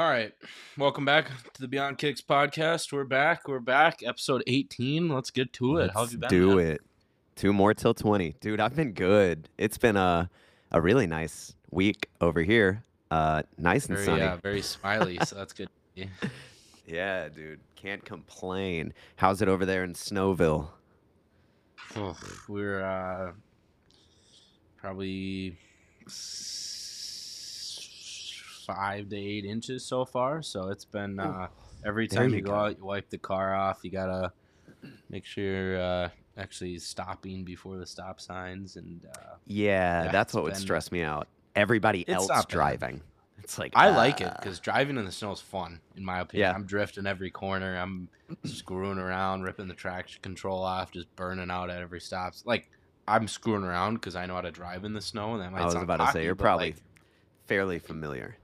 All right. Welcome back to the Beyond Kicks podcast. We're back. We're back. Episode 18. Let's get to it. Let's do man? it. Two more till 20. Dude, I've been good. It's been a, a really nice week over here. Uh, nice and Very, sunny. uh, very smiley, so that's good. Yeah. yeah, dude. Can't complain. How's it over there in Snowville? We're uh, probably five to eight inches so far. So it's been uh, every time you you go go. out, you wipe the car off. You gotta make sure you're uh, actually stopping before the stop signs and. Uh, Yeah, that's it's what would stress me out. Everybody else not bad. driving. It's like I like it ah. because driving in the snow is fun, in my opinion. Yeah. I'm drifting every corner. I'm screwing around, ripping the traction control off, just burning out at every stop. Like I'm screwing around because I know how to drive in the snow, and that might I was about to say you're probably like, fairly familiar.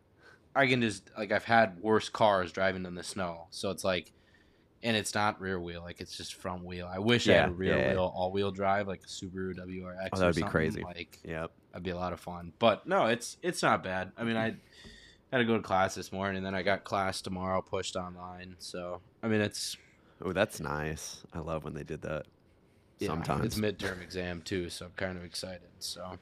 I can just like I've had worse cars driving in the snow, so it's like, and it's not rear wheel, like it's just front wheel. I wish I had a rear yeah, yeah. wheel, all wheel drive, like a Subaru WRX. Oh, or that would be something, crazy. Like Yep. that'd be a lot of fun. But no, it's it's not bad. I mean, I had to go to class this morning, and then I got class tomorrow pushed online. So I mean, it's Oh, that's nice. I love when they did that. yeah, Sometimes. it's midterm exam too, so I'm kind of excited. So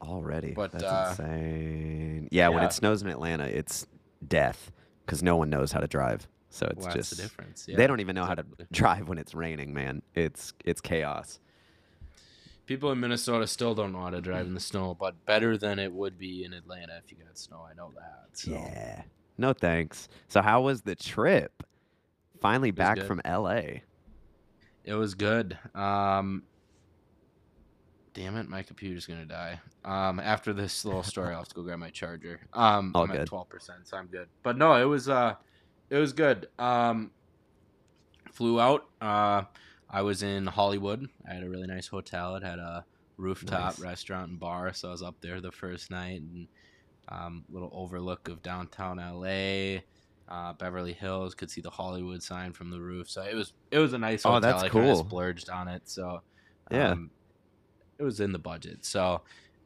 Already. But, That's uh, insane. Yeah, when it snows in Atlanta, it's death because no one knows how to drive. So it's well, just the difference. they don't even know how to drive when it's raining, man. It's it's chaos. People in Minnesota still don't know how to drive in the snow, but better than it would be in Atlanta if you got snow. I know that. So. Yeah. No thanks. So how was the trip? Finally back good. from LA. It was good. Um, damn it, my computer's gonna die. Um, after this little story, I'll have to go grab my charger. Um, All I'm at twelve percent, so I'm good. But no, it was uh, it was good. Um, flew out. Uh, I was in Hollywood. I had a really nice hotel. It had a rooftop Nice. restaurant and bar, so I was up there the first night and um, little overlook of downtown LA. Uh, Beverly Hills could see the Hollywood sign from the roof, so it was it was a nice Oh, hotel. that's I cool. splurged on it, so Yeah. um, it was in the budget. So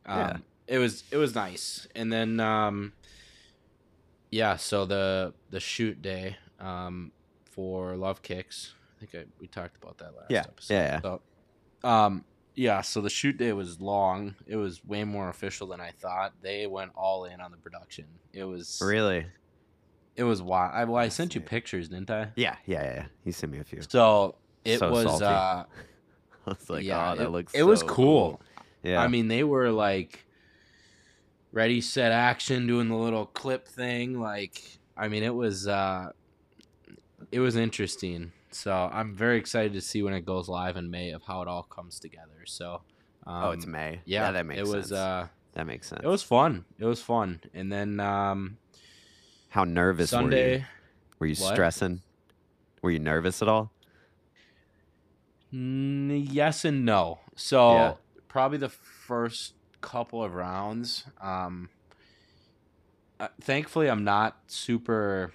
um, Yeah. it was it was nice. And then um, yeah, so the the shoot day um, for Love Kicks. I think I, we talked about that last Yeah, episode. yeah, yeah. So, um, yeah, so the shoot day was long. It was way more official than I thought. They went all in on the production. It was Really? it was wild. I, well, I sent you pictures, didn't I? Yeah, yeah, yeah. He sent me a few. So it So was salty. uh I was like, yeah, oh, that it, looks it was so cool. Yeah. I mean, they were like ready, set, action, doing the little clip thing. Like, I mean, it was uh, it was interesting. So I'm very excited to see when it goes live in May of how it all comes together. So, um, oh, it's May. yeah, that makes it sense. was uh, that makes sense. it was fun. It was fun. And then um, How nervous were you? Were you What? stressing? Were you nervous at all? Mm, yes and no. So Yeah. probably the first couple of rounds. Um, uh, thankfully, I'm not super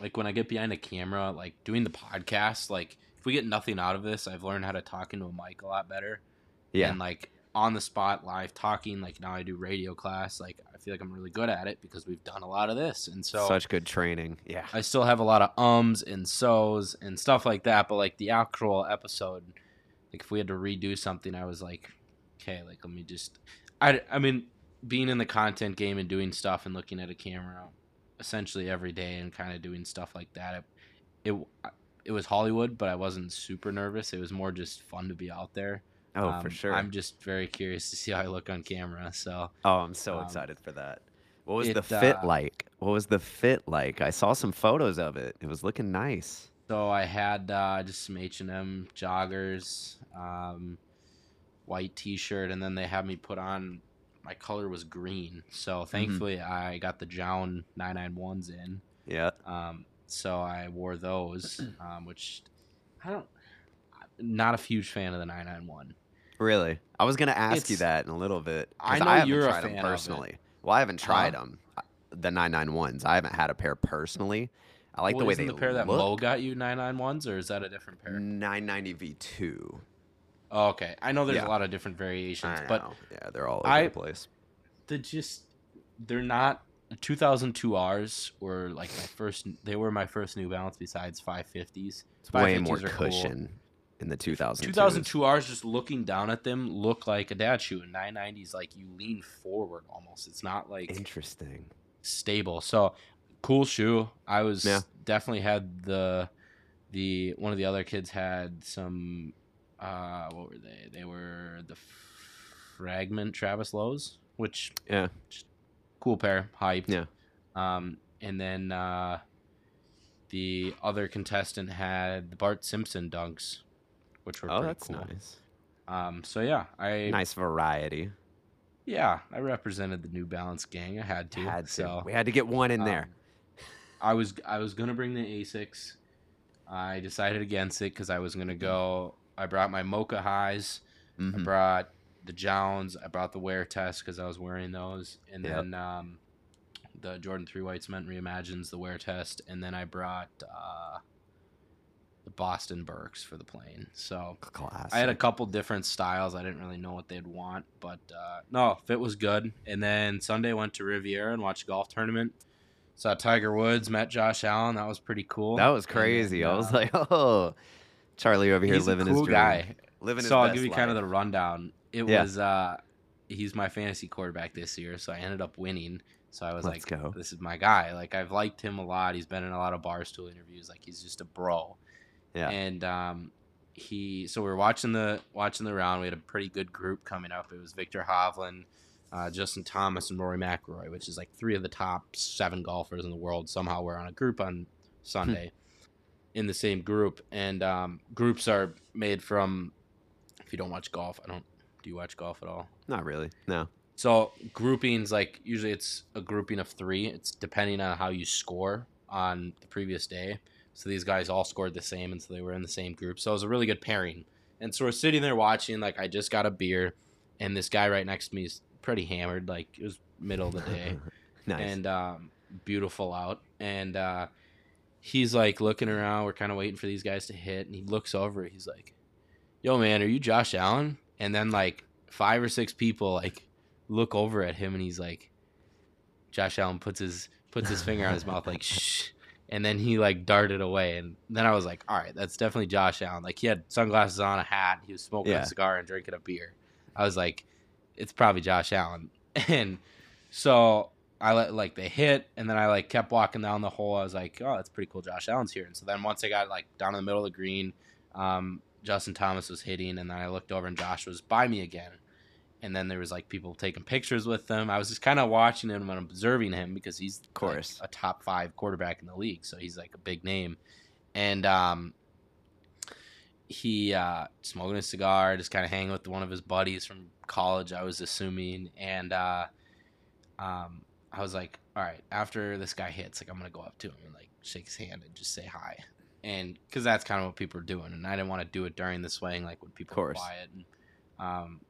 like when I get behind a camera, like doing the podcast. Like if we get nothing out of this, I've learned how to talk into a mic a lot better. Yeah. And like on the spot, live talking. Like now I do radio class. Like feel like I'm really good at it because we've done a lot of this, and so Such good training. Yeah. I still have a lot of ums and so's and stuff like that. But like the actual episode, like if we had to redo something, I was like, okay, like let me just. I I mean, being in the content game and doing stuff and looking at a camera, essentially every day and kind of doing stuff like that. It, it it was Hollywood, but I wasn't super nervous. It was more just fun to be out there. Oh, for Um, sure. I'm just very curious to see how I look on camera. So oh, I'm so um, excited for that. What was it, the fit uh, like? What was the fit like? I saw some photos of it. It was looking nice. So I had uh, just some H and M joggers, um, white T-shirt, and then they had me put on. My color was green, so thankfully I got the JJJJound 991s in. Yeah. Um, so I wore those, um, which I don't. Not a huge fan of the 991. Really? I was gonna ask you that in a little bit. I know haven't you're a tried 'em fan it. personally. Well, I haven't tried Uh-huh. them. The 991s. I haven't had a pair personally. I like Well, the way they the pair that look. Mo got you 991s, or is that a different pair? 990 V2. Oh, okay, I know there's Yeah. a lot of different variations, I but yeah, they're all over I- the place. the just they're not 2002 Rs were like my first. They were my first New Balance besides 550s. It's way more 550s are cool. In the 2000. 2002 Rs, just looking down at them, look like a dad shoe. And 990s, like you lean forward almost. It's not like Interesting. stable. So cool shoe. I was Yeah. definitely had the the one of the other kids had some. Uh, what were they? They were the Fragment Travis Lows, which Yeah. cool pair, hyped. Yeah. Um, and then uh, the other contestant had the Bart Simpson dunks, which were Oh, that's cool. nice. Um, so yeah, I Nice variety. yeah I represented the New Balance gang. I had to. Had to. So we had to get one in there. um, I was I was gonna bring the Asics. I decided against it because I was gonna go. I brought my Mocha highs. I Mhm. brought the Jones. I brought the wear test because I was wearing those, and Yep. then um, the Jordan Three White Cement reimagines the wear test, and then I brought uh, the Boston Birks for the plane. So Classic. I had a couple different styles. I didn't really know what they'd want, but uh, no, fit was good. And then Sunday went to Riviera and watched a golf tournament. Saw Tiger Woods, met Josh Allen. That was pretty cool. That was crazy. then, I was uh, like, oh, Charlie over here living cool his dream. guy. Living his so I'll give you kind of the rundown. It Yeah. was uh he's my fantasy quarterback this year, so I ended up winning. So I was Let's like, go. this is my guy. Like I've liked him a lot. He's been in a lot of barstool interviews. Like he's just a bro. Yeah. And um he so we were watching the watching the round. We had a pretty good group coming up. It was Viktor Hovland, uh, Justin Thomas, and Rory McIlroy, which is like three of the top seven golfers in the world. Somehow we're on a group on Sunday in the same group. And um, groups are made from if you don't watch golf, I don't do you watch golf at all? Not really. No. So groupings, like usually it's a grouping of three. It's depending on how you score on the previous day. So these guys all scored the same, and so they were in the same group. So it was a really good pairing. And so we're sitting there watching. Like I just got a beer, and this guy right next to me is pretty hammered. Like it was middle of the day nice. and um, beautiful out. And uh, he's like looking around. We're kind of waiting for these guys to hit, and he looks over. He's like, "Yo, man, are you Josh Allen?" And then like five or six people like look over at him, and he's like, Josh Allen puts his puts his finger on his mouth like shh. And then he like darted away, and then I was like, "All right, that's definitely Josh Allen." Like he had sunglasses on, a hat, he was smoking Yeah. a cigar and drinking a beer. I was like, "It's probably Josh Allen." And so I let like they hit, and then I like kept walking down the hole. I was like, "Oh, that's pretty cool. Josh Allen's here." And so then once I got like down in the middle of the green, um, Justin Thomas was hitting, and then I looked over and Josh was by me again. And then there was like people taking pictures with them. I was just kind of watching him and observing him because he's of course. a top five quarterback in the league, so he's like a big name. And um, he uh, smoking a cigar, just kind of hanging with one of his buddies from college, I was assuming. And uh, um, I was like, all right, after this guy hits, like I'm gonna go up to him and like shake his hand and just say hi, and because that's kind of what people are doing, and I didn't want to do it during the swing, like when people are quiet. And, um,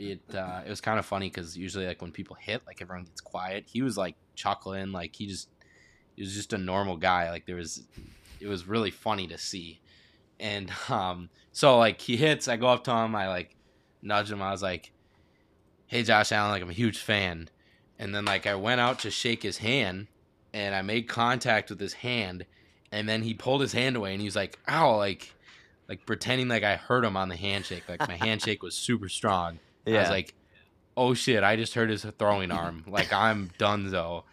it uh, it was kind of funny because usually like when people hit, like everyone gets quiet. He was like chuckling, like he just he was just a normal guy. Like there was, it was really funny to see. And um, so like he hits, I go up to him, I like nudge him. I was like, "Hey, Josh Allen, like I'm a huge fan." And then like I went out to shake his hand, and I made contact with his hand, and then he pulled his hand away, and he was like, "Ow!" Like, like pretending like I hurt him on the handshake. Like my handshake was super strong. I was like, "Oh shit!" I just hurt his throwing arm. Like I'm donezo.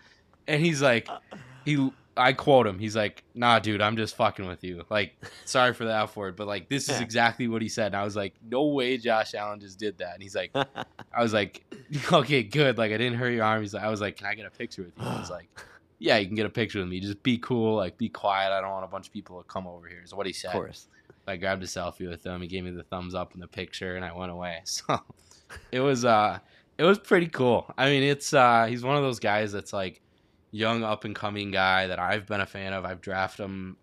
And he's like, uh, he. I quote him. He's like, "Nah, dude, I'm just fucking with you." Like, sorry for the F word, but like this is exactly what he said. And I was like, "No way, Josh Allen just did that." And he's like, I was like, "Okay, good." Like I didn't hurt your arm. He's like, I was like, "Can I get a picture with you?" He was like, "Yeah, you can get a picture with me. Just be cool. Like be quiet. I don't want a bunch of people to come over here." Is what he said. of course. I grabbed a selfie with him. He gave me the thumbs up in the picture, and I went away. So it was uh, it was pretty cool. I mean, it's uh, he's one of those guys that's like young up and coming guy that I've been a fan of. I've drafted him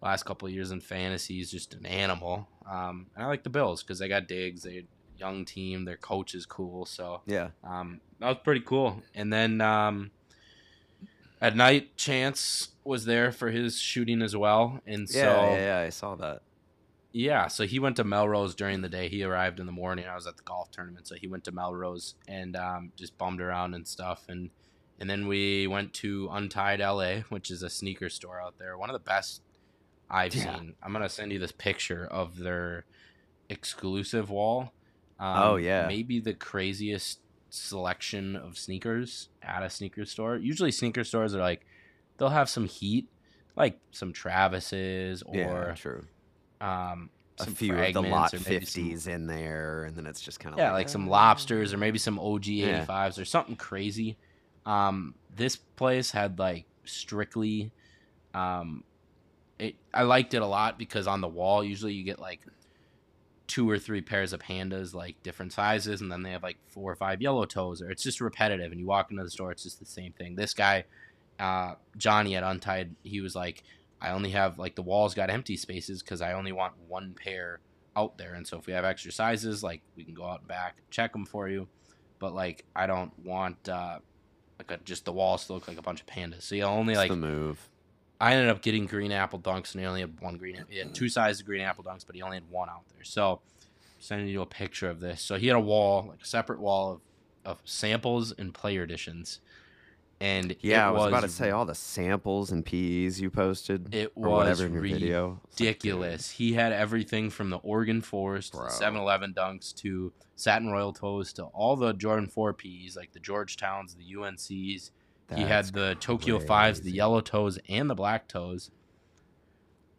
last couple of years in fantasy. He's just an animal. Um, and I like the Bills because they got Diggs. They young team. Their coach is cool. So Yeah. um, that was pretty cool. And then um, at night, Chance was there for his shooting as well. And so Yeah, yeah, yeah, I saw that. Yeah, so he went to Melrose during the day. He arrived in the morning. I was at the golf tournament, so he went to Melrose and um, just bummed around and stuff. And and then we went to Untied LA, which is a sneaker store out there. One of the best I've Yeah. seen. I'm gonna send you this picture of their exclusive wall. Um, Oh, yeah. maybe the craziest selection of sneakers at a sneaker store. Usually, sneaker stores are like they'll have some heat, like some Travis's or yeah, true. Um, A some few of the lot fragments or maybe some- 50s in there, and then it's just kind of yeah, like some lobsters or maybe some OG Yeah. 85s or something crazy. Um, this place had like strictly, um, it. I liked it a lot because on the wall usually you get like two or three pairs of pandas, like different sizes, and then they have like four or five yellow toes, or it's just repetitive. And you walk into the store, it's just the same thing. This guy, uh, Johnny at Untied, he was like, I only have like the walls got empty spaces because I only want one pair out there. And so if we have extra sizes, like we can go out and back check them for you. But like I don't want uh, like a, just the walls to look like a bunch of pandas. So you only It's like the move. I ended up getting green apple dunks, and he only had one green. He had two sizes of green apple dunks, but he only had one out there. So, sending you a picture of this. So he had a wall, like a separate wall of, of samples and player editions, and Yeah, I was, about to say all the samples and PEs you posted It or was whatever in your video. Like, ridiculous. he had everything from the Oregon Forest, the 7-Eleven dunks to Satin Royal Toes to all the Jordan 4 Ps, like the Georgetowns, the UNCs. he had that's the Tokyo Fives, the yellow toes, and the black toes.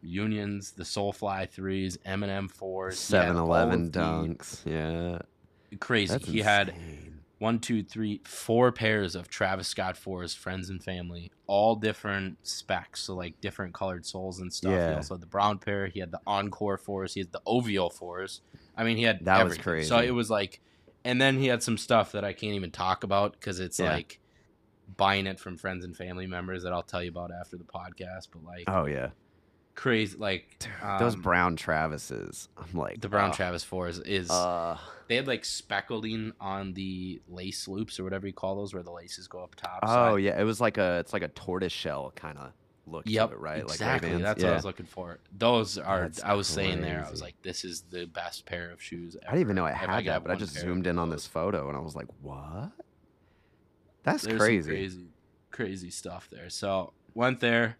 Unions, the Solefly threes, M&M fours, he had all 7-Eleven of the- dunks. Yeah, Crazy. that's he had insane. One, two, three, four pairs of Travis Scott for his friends and family, all different specs, so like different colored soles and stuff. He Yeah. also had the brown pair. He had the Encore fours. He had the OVO fours. I mean, he had That was crazy. So it was like, and then he had some stuff that I can't even talk about because it's Yeah. like buying it from friends and family members that I'll tell you about after the podcast. But like Oh yeah, crazy, like Dude, those um, brown Travises. I'm like the brown uh, Travis fours is Uh, they had like speckling on the lace loops or whatever you call those, where the laces go up top. So oh yeah, it was like a it's like a tortoise shell kind of look Yep, to it, right? exactly. Like That's yeah. what I was looking for. Those are. That's I was saying there. I was like, this is the best pair of shoes. I didn't even know I had I that, but I just zoomed in on this photo and I was like, what? That's There's crazy. crazy, crazy stuff there. So went there.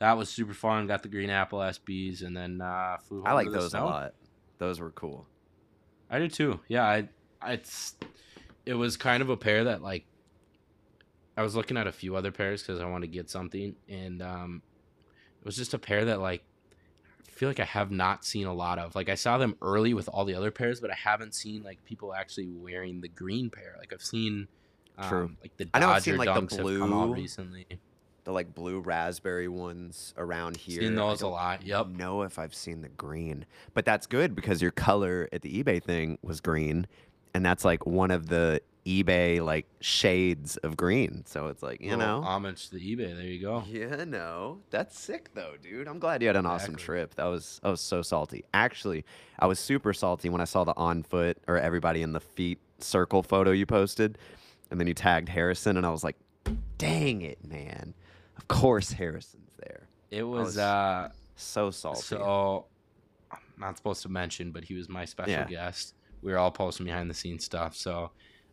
That was super fun. Got the green apple SBs, and then uh, flew. I like to the those a lot. Those were cool. I do too. Yeah, I, I, it's, it was kind of a pair that like, I was looking at a few other pairs because I wanted to get something, and um, it was just a pair that like, I feel like I have not seen a lot of. Like I saw them early with all the other pairs, but I haven't seen like people actually wearing the green pair. Like I've seen, um, True. like the I know I've seen, like, the dunks have come out blue recently. The like blue raspberry ones around here. Seen those a lot. Yep. know if I've seen the green, but that's good because your color at the eBay thing was green, and that's like one of the eBay like shades of green. So it's like you Little know, homage to eBay. There you go. Yeah, no, that's sick though, dude. I'm glad you had an awesome trip. That was I was so salty. Actually, I was super salty when I saw the on foot or everybody in the feet circle photo you posted, and then you tagged Harrison, and I was like, dang it, man. Course Harrison's there. It was. was uh So salty. So, I'm not supposed to mention, but he was my special Yeah. guest. We were all posting behind the scenes stuff. So,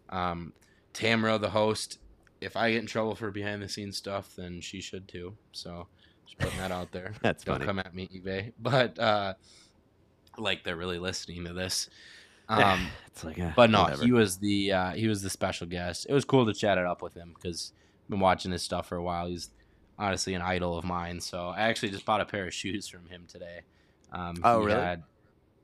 um, Tamara, the host, if I get in trouble for behind the scenes stuff, then she should too. So, just putting that out there. That's Don't funny. come at me, eBay. But, uh, like they're really listening to this. Um, it's like, uh, but no, whatever. he was the uh, he was the special guest. It was cool to chat it up with him because I've been watching his stuff for a while. He's honestly an idol of mine. So I actually just bought a pair of shoes from him today. Um, Oh, he really? Had,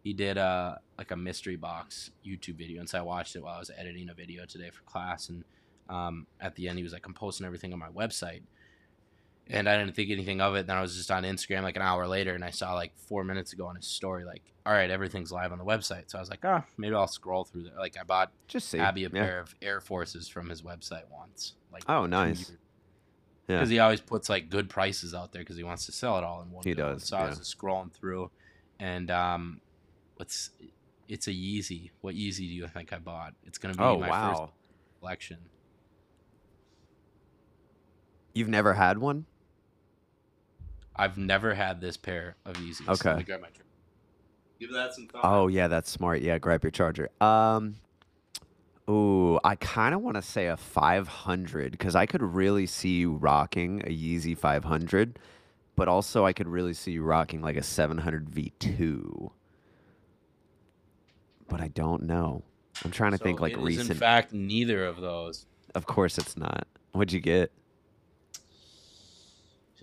he did uh, like a mystery box YouTube video, and so I watched it while I was editing a video today for class. And um, at the end, he was like, "I'm posting everything on my website." And I didn't think anything of it. Then I was just on Instagram like an hour later, and I saw like four minutes ago on his story, like, "All right, everything's live on the website." So I was like, "Ah, maybe I'll scroll through there." Like I bought just see. Abby a yeah. pair of Air Forces from his website once. Like Oh, nice. Yeah. Because he always puts like good prices out there because he wants to sell it all in one. He go. does, So I was just scrolling through, and um, it's it's a Yeezy. What Yeezy do you think I bought? It's gonna be Oh my wow. first collection. You've never had one? I've never had this pair of Yeezys. Okay. me grab my. tr- Give that some thought. Oh yeah, that's smart. Yeah, grab your charger. Um, Ooh, I kind of want to say a 500 because I could really see you rocking a Yeezy 500, but also I could really see you rocking like a 700 V2. But I don't know. I'm trying to think like recent. in fact, neither of those. of course, it's not. What'd you get?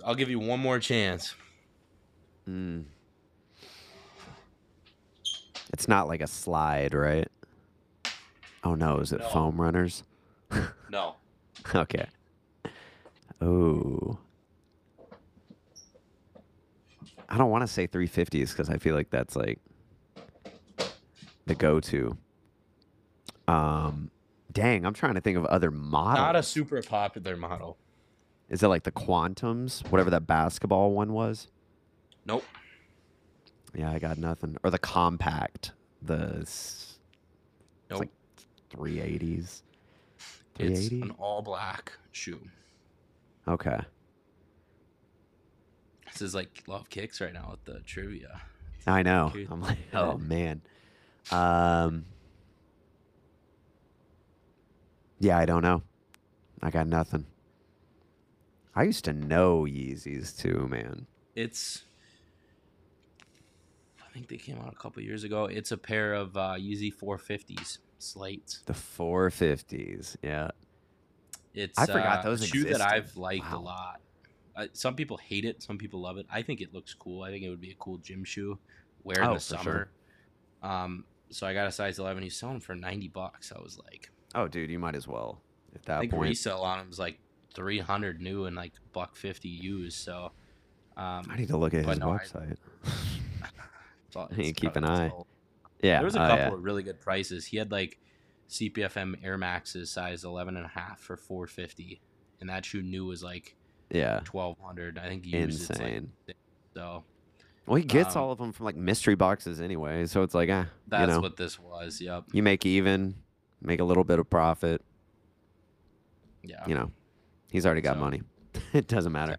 I'll give you one more chance. Mm. It's not like a slide, right? Oh no, is it No. foam runners? No. okay. Oh. I don't want to say 350s because I feel like that's like the go-to. Um, dang, I'm trying to think of other models. Not a super popular model. Is it like the Quantums, whatever that basketball one was? Nope. Yeah, I got nothing. Or the Compact, the Nope. like 380s. it's an all black shoe. Okay. This is like love kicks right now with the trivia. I know. I'm like, oh man. Um. Yeah, I don't know. I got nothing. I used to know Yeezys too, man. It's. I think they came out a couple years ago. It's a pair of uh, Yeezy 450s slates. The 450s. Yeah. It's I forgot uh, those a shoe that. I've liked Wow. a lot. Uh, some people hate it. Some people love it. I think it looks cool. I think it would be a cool gym shoe. Wear in Oh, the for sure. summer. Um, so I got a size 11. He's selling for 90 bucks. I was like, Oh, dude, you might as well at I that think point. resale on him is like 300 new and like buck 50 used. So, um, I need to look at his no, website. I need to it's keep an eye. sold. Yeah. There was a oh, couple yeah. of really good prices. He had like CPFM Air Maxes size 11 and a half for 450. And that shoe new was like Yeah. 1200. I think used it's like Insane. so. Well, he gets um, all of them from like mystery boxes anyway, so it's like, ah, That's you know, what this was. Yep. you make even, make a little bit of profit. Yeah. You know, he's already got So- money. it doesn't matter.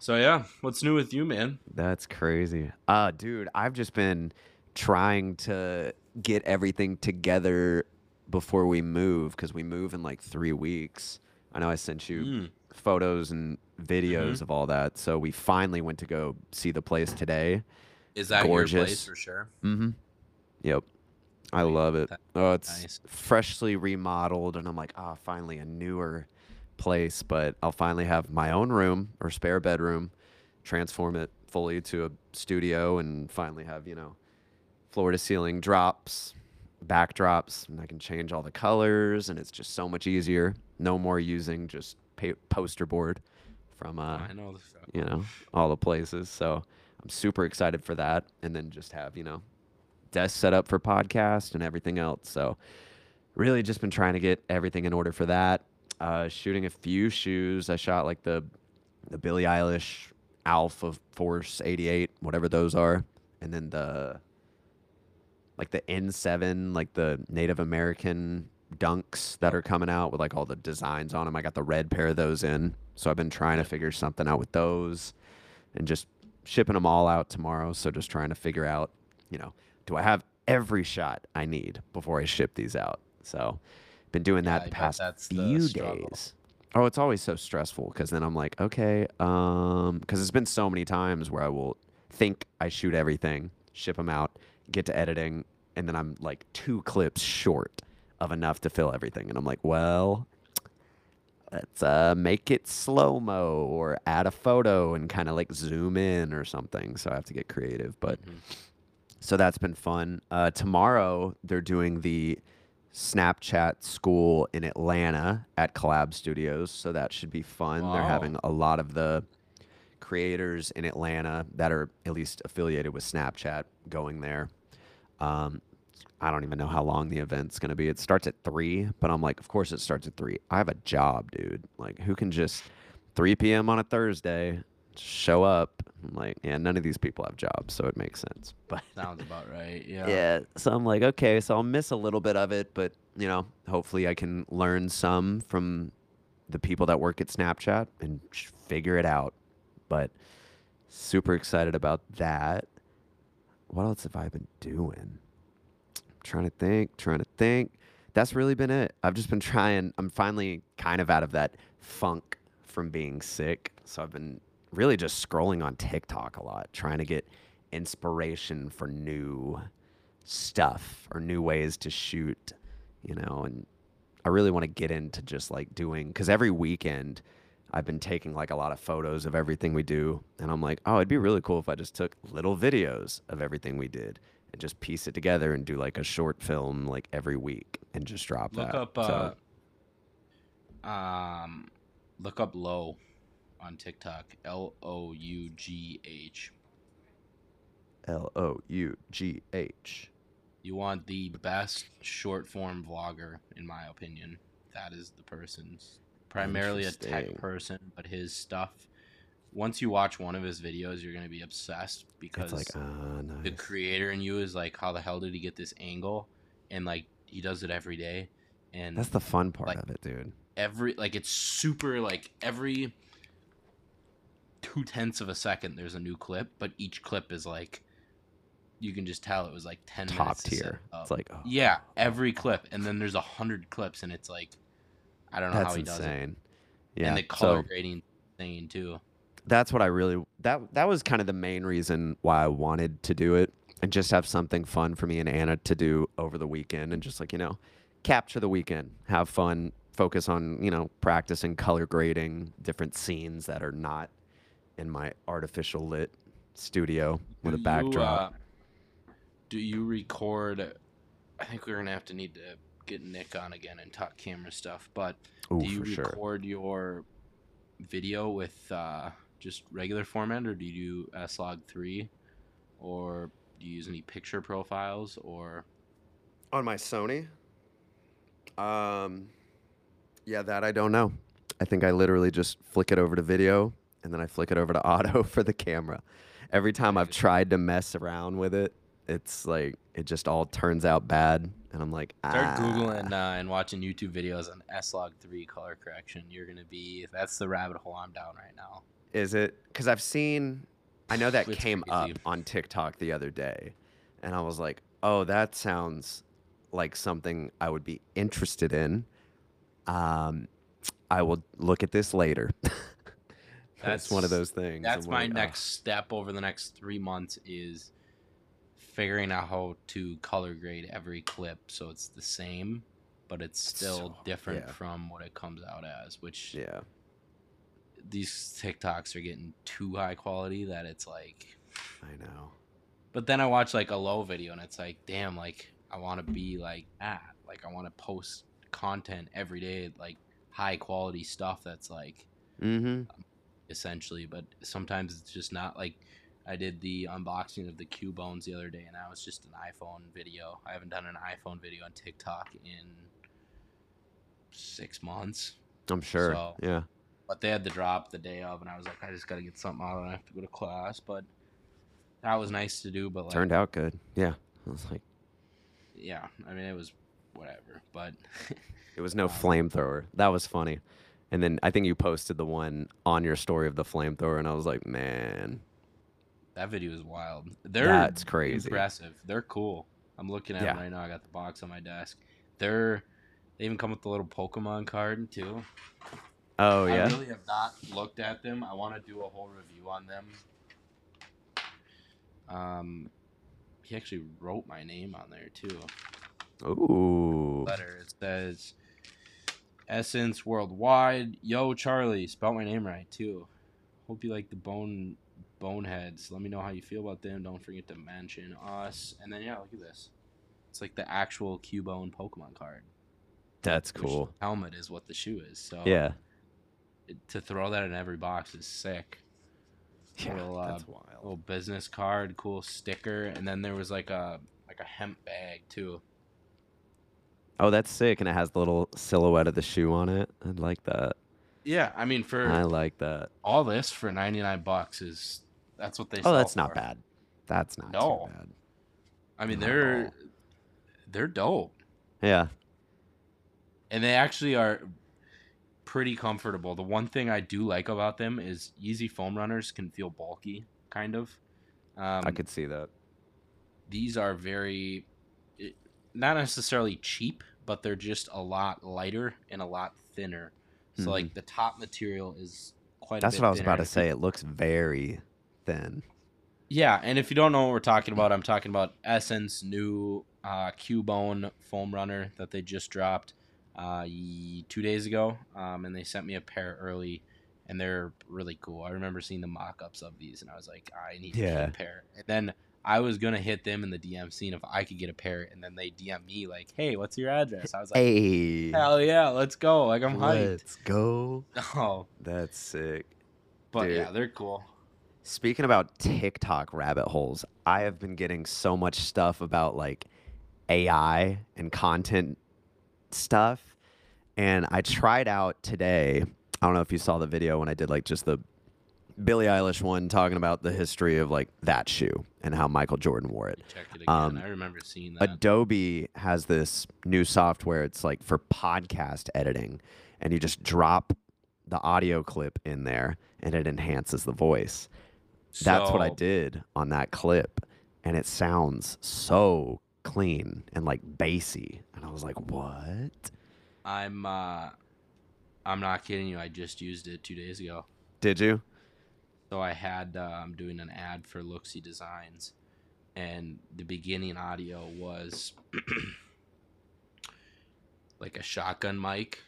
So yeah, what's new with you, man? That's crazy. Uh, dude, I've just been trying to get everything together before we move because we move in like three weeks. I know I sent you Mm. photos and videos of all that. So we finally went to go see the place today. Is that your place Gorgeous. for sure? Mm-hmm. Yep. I love it. Oh, it's nice. freshly remodeled, and I'm like, ah, finally a newer place. But I'll finally have my own room or spare bedroom, transform it fully to a studio, and finally have you know, floor to ceiling drops, backdrops, and I can change all the colors, and it's just so much easier. No more using just pa- poster board from uh, know. You know, all the places. So I'm super excited for that. And then just have, you know, desk set up for podcast and everything else. So really just been trying to get everything in order for that. Uh, shooting a few shoes. I shot like the the Billie Eilish Alpha Force 88, whatever those are. And then the like the N7, like the Native American dunks that are coming out with like all the designs on them. I got the red pair of those in. So I've been trying to figure something out with those and just shipping them all out tomorrow. So just trying to figure out, you know, do I have every shot I need before I ship these out? So been doing Yeah, that the past the few struggle. days. Oh, it's always so stressful because then I'm like, okay, um, because it's been so many times where I will think I shoot everything, ship them out, get to editing, and then I'm like two clips short of enough to fill everything, and I'm like, well, let's uh make it slow mo or add a photo and kind of like zoom in or something. So I have to get creative, but Mhm. so that's been fun. Uh, tomorrow they're doing the Snapchat school in Atlanta at Collab Studios, so that should be fun. They're having a lot of the creators in Atlanta that are at least affiliated with Snapchat going there. Um, I don't even know how long the event's going to be. It starts at three, but I'm like, of course it starts at three. I have a job, dude. Like, who can just 3 p.m. on a Thursday show up? I'm like, yeah, none of these people have jobs, so it makes sense. But Sounds about right. Yeah. yeah, so I'm like, okay, so I'll miss a little bit of it, but you know, hopefully I can learn some from the people that work at Snapchat and figure it out. But super excited about that. What else have I been doing? trying to think, trying to think. That's really been it. I've just been trying. I'm finally kind of out of that funk from being sick. So I've been really just scrolling on TikTok a lot, trying to get inspiration for new stuff or new ways to shoot, you know, and I really want to get into just like doing cuz every weekend I've been taking like a lot of photos of everything we do and I'm like, "Oh, it'd be really cool if I just took little videos of everything we did and just piece it together and do like a short film like every week and just drop Look that." up So- uh um look up Lough on TikTok. L O U G H. L O U G H. You want the best short form vlogger, in my opinion. That is the person's primarily a tech person, but his stuff. Once you watch one of his videos, you're gonna be obsessed because It's like, ah, the creator in you is like, how the hell did he get this angle? And like he does it every day, and That's the fun part like- of it, dude. every like it's super like every two tenths of a second there's a new clip, but each clip is like you can just tell it was like ten Top tier. It's like, oh, Yeah, every clip, and then there's a hundred clips, and it's like, I don't know that's how he does it. insane. Yeah. And the color so grading thing too. that's what I really that that was kind of the main reason why I wanted to do it and just have something fun for me and Anna to do over the weekend and just like, you know, capture the weekend, have fun, focus on, you know, practicing color grading different scenes that are not in my artificial lit studio with a Do you, backdrop. uh, do you record? I think we're gonna have to need to get Nick on again and talk camera stuff. But Ooh, do you for sure. record your video with uh, just regular format, or do you do S-Log three, or do you use any picture profiles, or On my Sony? Um yeah, that I don't know. I think I literally just flick it over to video and then I flick it over to auto for the camera. Every time I've tried to mess around with it, it's like it just all turns out bad and I'm like, start ah. googling uh, and watching YouTube videos on S-Log three color correction? You're gonna be that's the rabbit hole I'm down right now. Is it cuz I've seen I know that came up on TikTok the other day and I was like, "Oh, that sounds like something I would be interested in." Um I will look at this later. That's one of those things. That's I'm my like, next step over the next three months is figuring out how to color grade every clip so it's the same, but it's still So- different yeah. from what it comes out as. Which Yeah. these TikToks are getting too high quality that it's like. I know. But then I watch like a Lough video and it's like, damn, like I want to be like that. Like I want to post content every day, like high quality stuff that's like mm-hmm. essentially, but sometimes it's just not like I did the unboxing of the Cubones the other day, and that was just an iPhone video. I haven't done an iPhone video on TikTok in six months, I'm sure. So- yeah. but they had the drop the day of, and I was like, I just got to get something out, and I have to go to class. But that was nice to do, but like, Turned out good. Yeah. I was like yeah, I mean, it was whatever, but it was no Um, flamethrower. That was funny. And then I think you posted the one on your story of the flamethrower and I was like, "Man, that video is wild. They're That's crazy. impressive. They're cool. I'm looking at them right now. I got the box on my desk. They're they even come with the little Pokemon card too. Oh yeah. I really have not looked at them. I want to do a whole review on them. Um, he actually wrote my name on there too. Ooh. Letter. It says Essence Worldwide. Yo, Charlie. Spell my name right too. Hope you like the bone boneheads. Let me know how you feel about them. Don't forget to mention us. And then yeah, look at this. It's like the actual Cubone Pokemon card. That's cool. Helmet is what the shoe is. So Yeah. it- to throw that in every box is sick. Yeah. Little, uh, That's wild. Little business card, cool sticker, and then there was like a like a hemp bag too. Oh, that's sick and it has the little silhouette of the shoe on it. I like that. Yeah, I mean for I like that. all this for 99 bucks is that's what they say. Oh, sell that's not bad. That's not No. too bad. I mean Not they're all. they're dope. Yeah. And they actually are pretty comfortable. The one thing I do like about them is Yeezy foam runners can feel bulky kind of. Um, I could see that. these are very not necessarily cheap, but they're just a lot lighter and a lot thinner. So Mhm. like the top material is quite. That's a bit what I was thinner. about to say. It looks very thin. Yeah, and if you don't know what we're talking about, I'm talking about Essence new uh, Cubone foam runner that they just dropped uh, two days ago, um, and they sent me a pair early, and they're really cool. I remember seeing the mock-ups of these, and I was like, I need Yeah. a pair. And then I was gonna hit them in the DM scene if I could get a pair, and then they DM me like, Hey, what's your address? I was like, Hey, Hell yeah, let's go! Like I'm hyped. let's go. Oh, That's sick. but Dude. yeah, they're cool. Speaking about TikTok rabbit holes, I have been getting so much stuff about like AI and content stuff. And I tried out today. I don't know if you saw the video when I did like just the Billie Eilish one talking about the history of like that shoe and how Michael Jordan wore it. Check it again. Um, I remember seeing that. Adobe has this new software. It's like for podcast editing, and you just drop the audio clip in there, and it enhances the voice. That's what I did on that clip, and it sounds so clean and like bassy. And I was like, "What? I'm uh I'm not kidding you. I just used it two days ago. Did you?" So I had uh, I'm doing an ad for Looksy Designs, and the beginning audio was like a shotgun mic,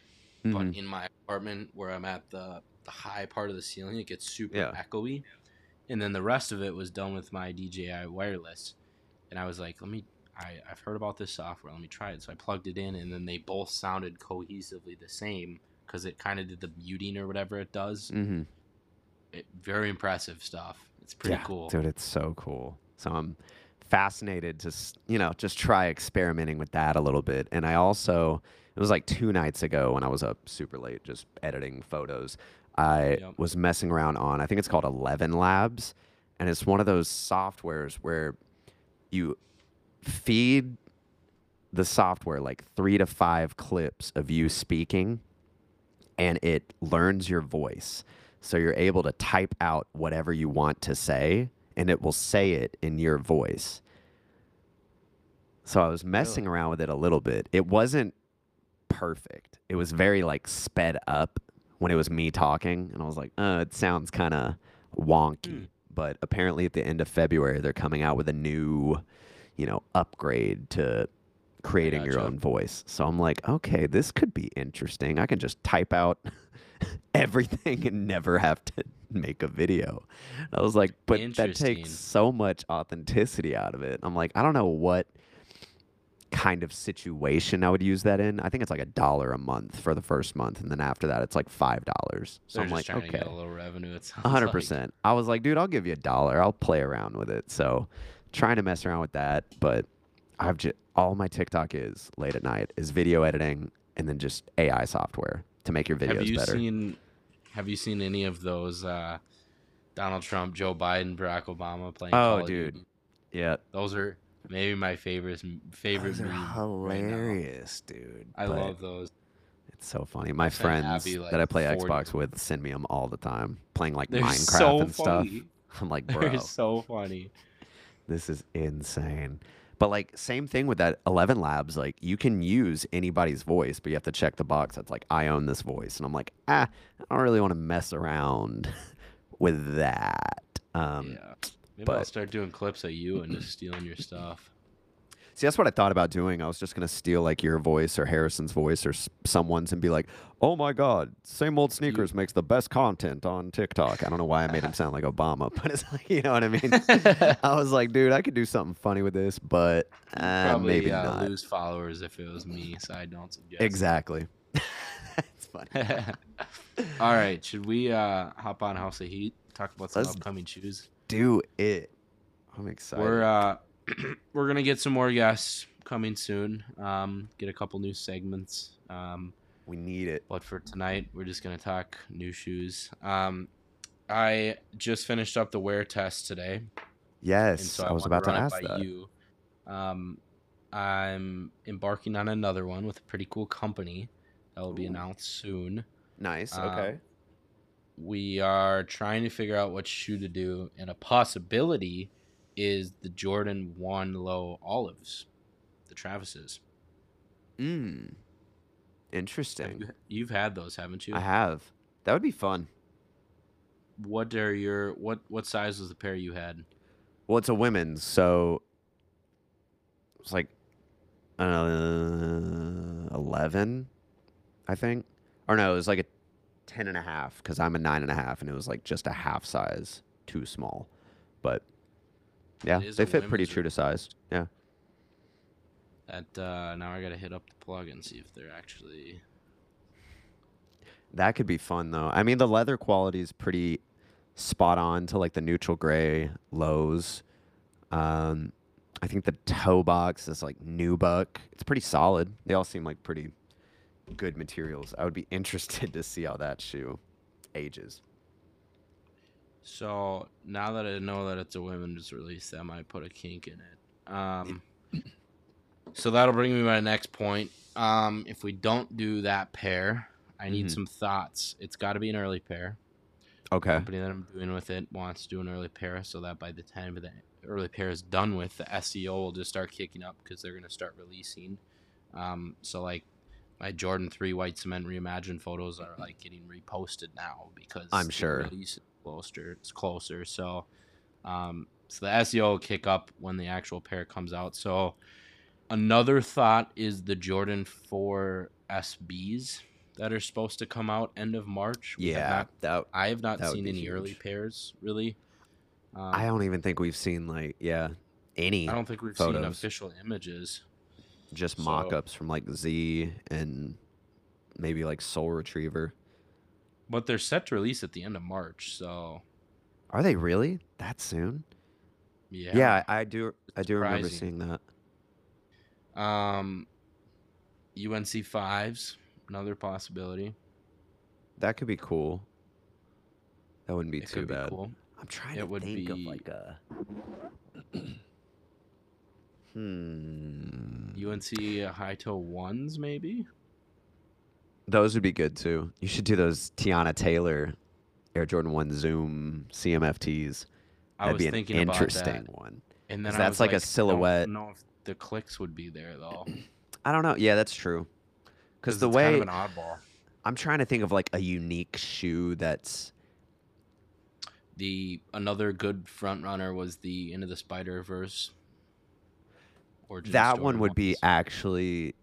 Mhm. but in my apartment where I'm at the the high part of the ceiling, it gets super Yeah. echoey, and then the rest of it was done with my DJI wireless, and I was like, let me. I, I've heard about this software. Let me try it. So I plugged it in, and then they both sounded cohesively the same because it kind of did the muting or whatever it does. Mhm. It, very impressive stuff. It's pretty Yeah, cool. dude. It's so cool. So I'm fascinated to you know just try experimenting with that a little bit. And I also it was like two nights ago when I was up super late just editing photos. I Yep. was messing around on I think it's called Eleven Labs, and it's one of those softwares where you feed the software like three to five clips of you speaking and it learns your voice. So you're able to type out whatever you want to say and it will say it in your voice. So I was messing around with it a little bit. It wasn't perfect. It was very like sped up when it was me talking and I was like, "Uh, it sounds kind of wonky." Hmm. But apparently at the end of February they're coming out with a new, you know, upgrade to creating your own voice. So I'm like, okay, this could be interesting. I can just type out everything and never have to make a video. I was like, but that takes so much authenticity out of it. I'm like, I don't know what kind of situation I would use that in. I think it's like a dollar a month for the first month, and then after that, it's like five dollars. So They're I'm just like, trying to okay, get a little revenue. It sounds a hundred like. percent. I was like, dude, I'll give you a dollar. I'll play around with it. So, trying to mess around with that, but I've just all my TikTok is late at night is video editing and then just AI software to make your videos Have you better. seen? Have you seen any of those? Uh, Donald Trump, Joe Biden, Barack Obama playing. Oh, dude. Yeah, those are maybe my favorite favorite. those are meme right hilarious, dude. I love those. It's so funny. My friends Abby, that I play 40 Xbox with send me them all the time, playing like They're Minecraft so and stuff. I'm like, bro, They're so funny. this is insane. But like same thing with that 11 labs like you can use anybody's voice but you have to check the box that's like I own this voice and I'm like ah I don't really want to mess around with that. Um yeah. Maybe I'll start doing clips of you and just stealing your stuff. See, that's what I thought about doing. I was just gonna steal like your voice or Harrison's voice or s- someone's and be like, "Oh my God, same old sneakers makes the best content on TikTok." I don't know why I made him sound like Obama, but it's like you know what I mean. I was like, dude, I could do something funny with this, but uh, Probably maybe uh, not. lose followers if it was me, so I don't suggest. Exactly. it's funny. All right, should we uh, hop on House of Heat? Talk about some Let's upcoming shoes. Do it. I'm excited. We're uh, we're gonna get some more guests coming soon. Um, get a couple new segments. Um, we need it. but for tonight, we're just gonna talk new shoes. Um, I just finished up the wear test today. Yes, so I was wanna about to ask that. You. Um, I'm embarking on another one with a pretty cool company that will be announced soon. Nice. Uh, okay. We are trying to figure out what shoe to do, and a possibility is the Jordan One Low Olives, the Travis's. Mm. Interesting. you- You've had those, haven't you? I have. That would be fun. What are your what what size was the pair you had? Well, it's a women's, so it's like uh, 11, I think. Or no, it was like a 10 and a half because I'm a nine and a half, and it was like just a half size too small. But yeah, they fit pretty true to size. Yeah. That uh, now I gotta hit up the plug and see if they're actually. That could be fun though. I mean, the leather quality is pretty spot on to like the neutral gray lows. Um, I think the toe box is like nubuck. It's pretty solid. They all seem like pretty good materials. I would be interested to see how that shoe ages. So now that I know that it's a women's release, that might put a kink in it. Um, so that'll bring me to my next point. Um, if we don't do that pair, I need Mhm. some thoughts. It's got to be an early pair. Okay. company that I'm doing with it wants to do an early pair so that by the time the early pair is done with, the SEO will just start kicking up because they're going to start releasing. Um, so like my Jordan 3 white cement reimagined photos are like getting reposted now because I'm sure. release is closer. It's closer. So, um, so the SEO will kick up when the actual pair comes out. So another thought is the Jordan 4 SBs that are supposed to come out end of March. We have Yeah. not That I have not seen any early pairs really. Um, I don't even think we've seen like yeah any I don't think we've seen official images. Just so- mock-ups from like Z and maybe like Sole Retriever. But they're set to release at the end of March, so Are they really that soon? yeah. Yeah, I, do. I do remember seeing that. Um, UNC fives, another possibility. That could be cool. That wouldn't be It too could be bad. cool. I'm trying It to would think be- of like a. hmm. UNC uh, high toe ones, maybe. Those would be good too. You should do those Teyana Taylor Air Jordan One Zoom CMFTs. I That'd was be an thinking interesting about that, one. and then that's was like a I don't know if the clicks would be there though, I don't know. Yeah, that's true. Because the it's way kind of an oddball. I'm trying to think of like a unique shoe that's The another good front runner was the end of the Spider Verse. That one would be actually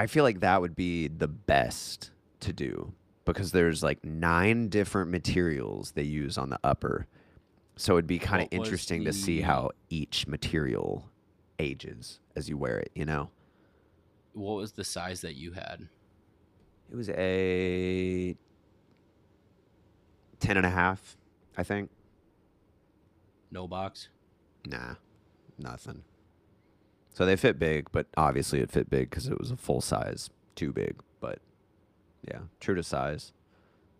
I feel like that would be the best to do because there's like nine different materials they use on the upper. So it'd be kind of interesting to see how each material ages as you wear it, you know. What was the size that you had? It was a 10 and a half, I think. No box. Nah, nothing. So they fit big, but obviously it fit big because it was a full size, too big. But yeah, true to size.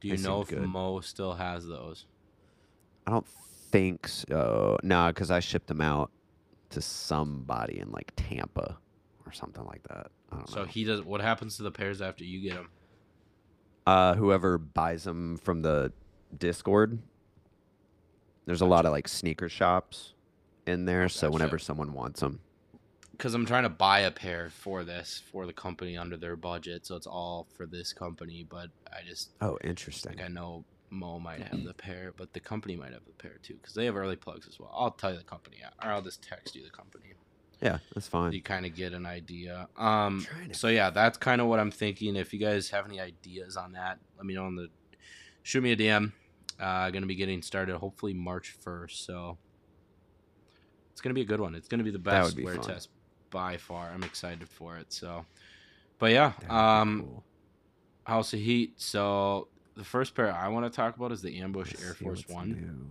Do you They know if good. Mo still has those? I don't think so. No, because I shipped them out to somebody in like Tampa or something like that. I don't So know. he does. What happens to the pairs after you get them? uh, whoever buys them from the Discord, there's a lot of like sneaker shops in there. So whenever someone wants them, Because I'm trying to buy a pair for this for the company under their budget, so it's all for this company. But I just oh, interesting. like I know Mo might have the pair, but the company might have the pair too because they have early plugs as well. I'll tell you the company, or I'll just text you the company. Yeah, that's fine. you kind of get an idea. Um, so yeah, that's kind of what I'm thinking. If you guys have any ideas on that, let me know in the shoot me a DM. Uh, gonna be getting started hopefully March 1st, so it's gonna be a good one. It's gonna be the best be wear fun. test by far. I'm excited for it. So, but yeah, um, cool. House of Heat. So the first pair I want to talk about is the Ambush Let's Air Force One.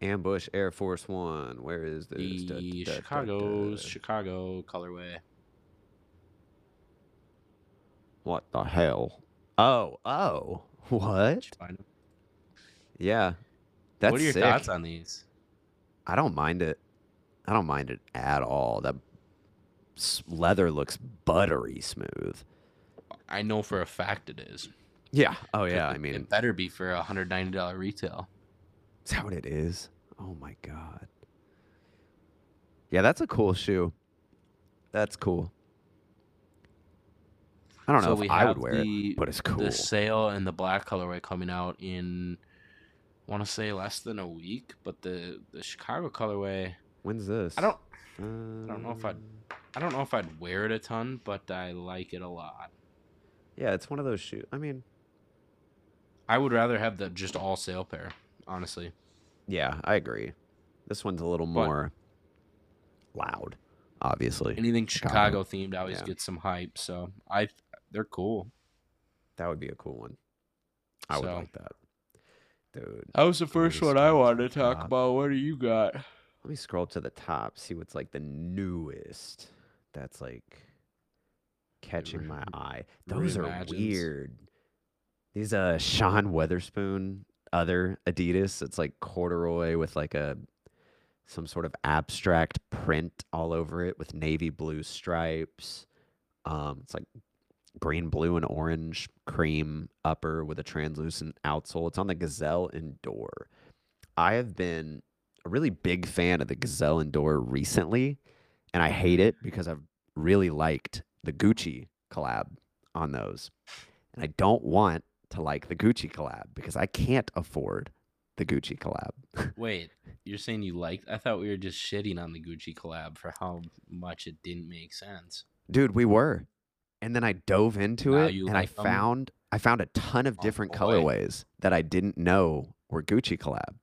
The Ambush Air Force One. Where is this? The Da- da- da- Chicago's. Chicago colorway. What the hell? Oh, oh, what? Did you find 'em? Yeah, that's what are your sick. thoughts on these? I don't mind it. I don't mind it at all. That leather looks buttery smooth. I know for a fact it is. Yeah. Oh yeah. It- I mean, it better be for a hundred ninety dollar retail. is that what it is? Oh my god. Yeah, that's a cool shoe. That's cool. I don't know so we if I would wear the, it, but it's cool. The sale and the black colorway coming out in, want to say less than a week, but the the Chicago colorway, When's this? I don't I don't know if I'd- um, I don't know if I'd wear it a ton, but I like it a lot. Yeah, it's one of those shoes. I mean, I would rather have the just all sale pair, honestly. yeah, I agree. This one's a little But- more loud, obviously. Anything Chicago. Chicago themed always Yeah. gets some hype, so I they're cool. That would be a cool one. I would like that. Dude, That was the first one I wanted to talk about. about. What do you got? let me scroll to the top, see what's like the newest. That's like catching my eye. Those are weird. These uh Sean Wotherspoon other Adidas. It's like corduroy with like a some sort of abstract print all over it with navy blue stripes. Um, it's like green, blue, and orange cream upper with a translucent outsole. It's on the Gazelle Indoor. I have been a really big fan of the Gazelle Indoor recently, and I hate it because I've really liked the Gucci collab on those. And I don't want to like the Gucci collab because I can't afford the Gucci collab. Wait, you're saying you liked? I thought we were just shitting on the Gucci collab for how much it didn't make sense. Dude, we were. And then I dove into Now it and I like 'em? found I found a ton of Oh, different boy. colorways that I didn't know were Gucci collab.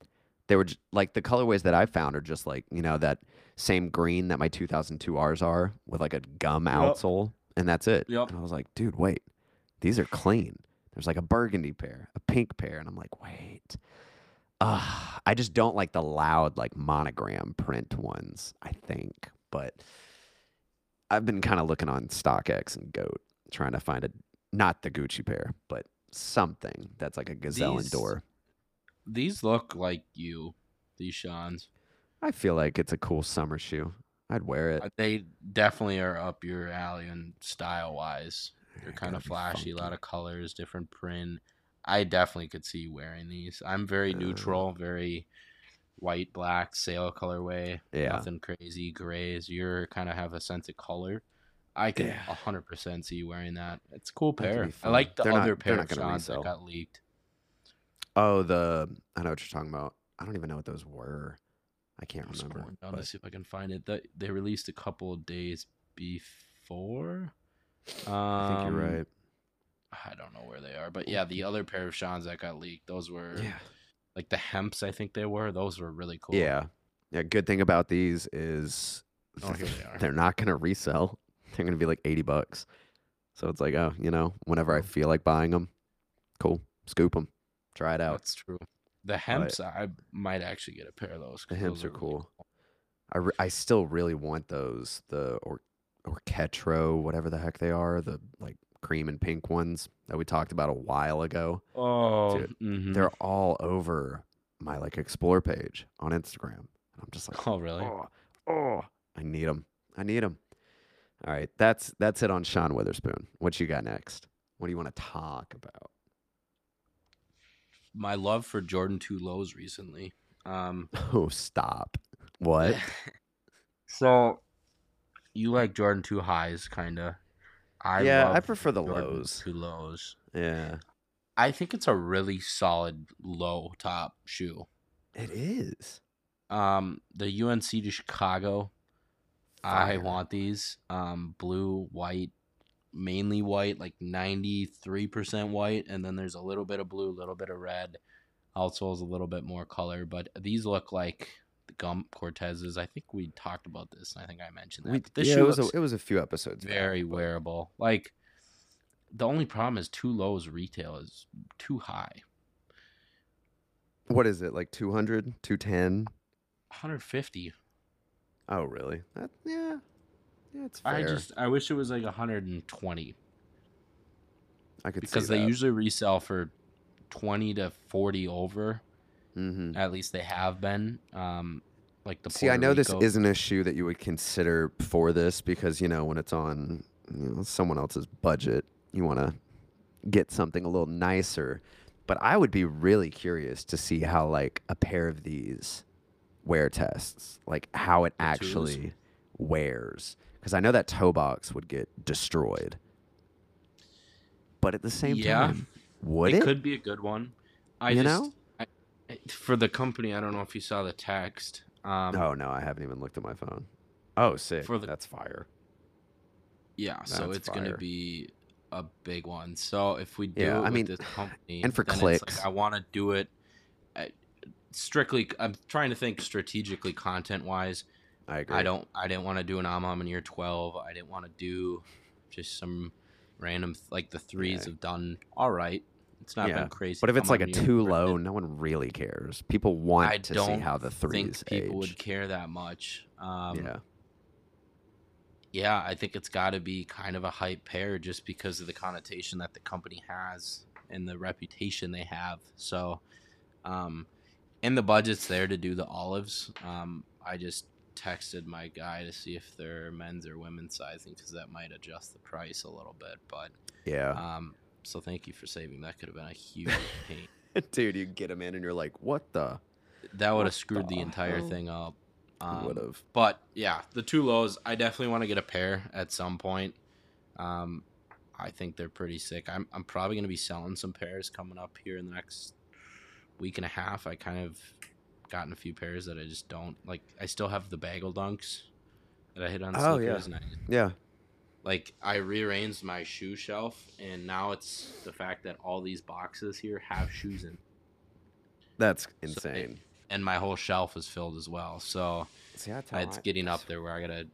They were j- like the colorways that I found are just like, you know, that same green that my 2002 Rs are with like a gum Yep. outsole and that's it. Yep. And I was like, dude, wait. These are clean. There's like a burgundy pair, a pink pair and I'm like, wait. Uh, I just don't like the loud like monogram print ones, I think. But I've been kind of looking on StockX and Goat, trying to find a not the Gucci pair, but something that's like a Gazelle These- Indoor. These look like you, these Sean's. I feel like it's a cool summer shoe. I'd wear it. Uh, They definitely are up your alley and style wise. They're kind of flashy, a lot of colors, different print. I definitely could see you wearing these. I'm very Uh. neutral, very white, black, sail colorway. Yeah. Nothing crazy, grays. You're kind of have a sense of color. I can Yeah. hundred percent see you wearing that. It's a cool pair. I like the They're other they're pair of gonna that got leaked. Oh, the I know what you're talking about. I don't even know what those were. I can't I'm remember. down but- to see if I can find it. That they released a couple of days before. Um, I think you're right. I don't know where they are, but yeah, the other pair of Sean's that got leaked, those were Yeah. Like the hemps. I think they were. Those were really cool. Yeah. Yeah. Good thing about these is Oh, here they are. they're not going to resell. They're going to be like 80 bucks. So it's like, oh, you know, whenever I feel like buying them, cool, scoop them, try it out. that's true. The hemps, I might actually get a pair of those. the hemps those are really cool. I, re- I still really want those, the or Orketro, whatever the heck they are, the like cream and pink ones that we talked about a while ago. Oh, Dude, mhm. They're all over my like explore page on Instagram. And I'm just like, oh really? Oh, oh, I need them. I need them. All right, that's that's it on Sean Wotherspoon. What you got next? What do you want to talk about? My love for Jordan Two Lows recently. Um, Oh, stop. What? so you like Jordan Two Highs, kinda. I yeah, I prefer the Jordan lows. Two Lows. Yeah, I think it's a really solid low top shoe. it is. Um, the UNC to Chicago. I want these. Um, blue, white, mainly white, like ninety three percent white, and then there's a little bit of blue, a little bit of red. Outsole's a little bit more color, but these look like Gump Cortezes. I think we talked about this, and I think I mentioned that. We, this yeah, shoe it was a, it was a few episodes. back, very but- wearable. Like the only problem is too low lows retail is too high. What is it like 200, 210? 150. Oh, really? That, yeah, yeah, it's fair. I just I wish it was like 120 I could because they usually resell for 20 to 40 over. hmm At least they have been. Um, like the See, I Puerto know this isn't a shoe that you would consider for this because you know when it's on you know, someone else's budget, you want to get something a little nicer. But I would be really curious to see how like a pair of these wear tests, like how it The twos? actually wears, because I know that toe box would get destroyed. But at the same Yeah. time, would it it? could be a good one. I You just know? I, I- for the company. I don't know if you saw the text. Um, oh no, I haven't even looked at my phone. Oh, sick. For the- That's fire. Yeah, so That's it's gonna be a big one. So if we do Yeah, it I with mean, this company, and for clicks. like I want to do it uh, strictly. I'm trying to think strategically, content wise. I agree. I don't. I didn't want to do an Amam in year twelve. I didn't want to do just some random like the threes Yeah. have done all right. It's not Yeah, been crazy. But if it's like a too low, no one really cares. People want I to see how the threes think people age. would care that much. Um, yeah. yeah, I think it's got to be kind of a hype pair just because of the connotation that the company has and the reputation they have. So, um, and the budget's there to do the olives. Um, I just texted my guy to see if they're men's or women's sizing because that might adjust the price a little bit. But, Yeah. um, so thank you for saving. That could have been a huge pain. Dude, you get them in and you're like, what the? That would have screwed the the entire hell? thing up. Um, would have. But yeah, the two lows, I definitely want to get a pair at some point. Um, I think they're pretty sick. I'm I'm probably gonna be selling some pairs coming up here in the next week and a half. I kind of gotten a few pairs that I just don't like. I still have the bagel dunks that I hit on Oh, yeah. I Yeah. Like I rearranged my shoe shelf, and now it's the fact that all these boxes here have shoes in, That's So it- insane. and my whole shelf is filled as well. So See, it's I- getting up there where I gotta.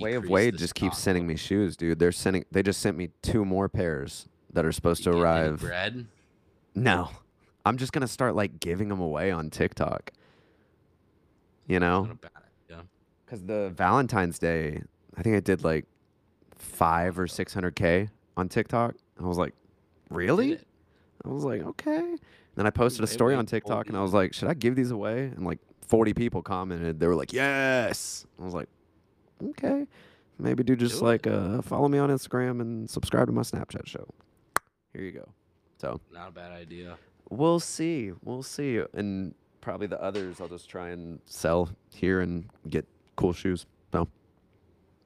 Way of Wade just keeps sending me shoes, dude. They're sending. They just sent me two more pairs that are supposed to You any arrive. Bread. No, I'm just gonna start like giving them away on TikTok. You know, because the Valentine's Day, I think I did like five or six hundred k on TikTok. I was like, really? I was like, okay. Then I posted a story on TikTok and I was like, should I give these away? And like 40 people commented. They were like, yes. I was like, okay. Maybe do just like uh, follow me on Instagram and subscribe to my Snapchat show. Here you go. So Not a bad idea. we'll see. We'll see. And probably the others I'll just try and sell here and get cool shoes. So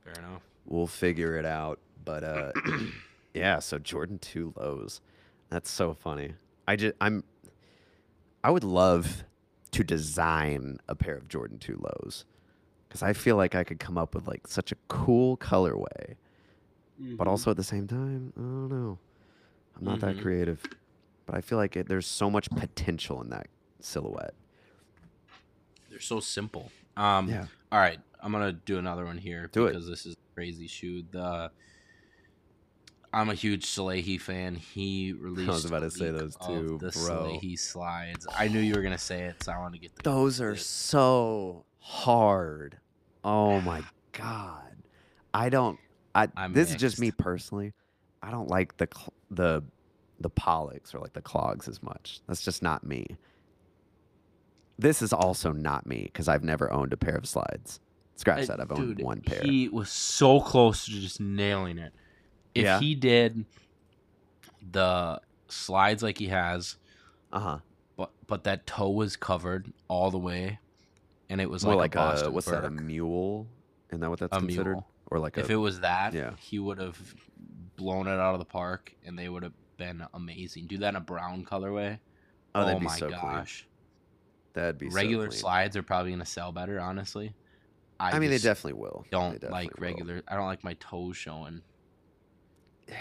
Fair enough. We'll figure it out. But uh, yeah, so Jordan two lows. That's so funny. I just I'm I would love to design a pair of Jordan two lows because I feel like I could come up with like such a cool colorway, Mm-hmm. but also at the same time, I don't know. I'm not that Mhm. creative, but I feel like it, there's so much potential in that silhouette. they're so simple. Um, Yeah. All right, I'm gonna do another one here Do it. because this is a crazy shoe. The I'm a huge Salehe fan. He released. I was about to say those too, The bro. Salehe slides. I knew you were gonna say it, so I want to get the. Those are the- so hard. Oh my god. I don't I I'm this is just me personally. I don't like the cl- the the Pollux or like the clogs as much. That's just not me. This is also not me because I've never owned a pair of slides. Scratch that. I've owned dude, one pair. He was so close to just nailing it. If Yeah? he did the slides like he has, Uh huh. but but that toe was covered all the way, and it was More like, like a Boston a what's that? A Birk. mule? Isn't that what that's A considered? mule. Or like If a it was that, yeah. he would have blown it out of the park, and they would have been amazing. Do that in a brown colorway. oh, that'd be my so clean. gosh! That'd be Regular clean. slides are probably gonna sell better, honestly. I, I mean, they definitely will. Don't definitely like will. regular. I don't like my toes showing. Yeah.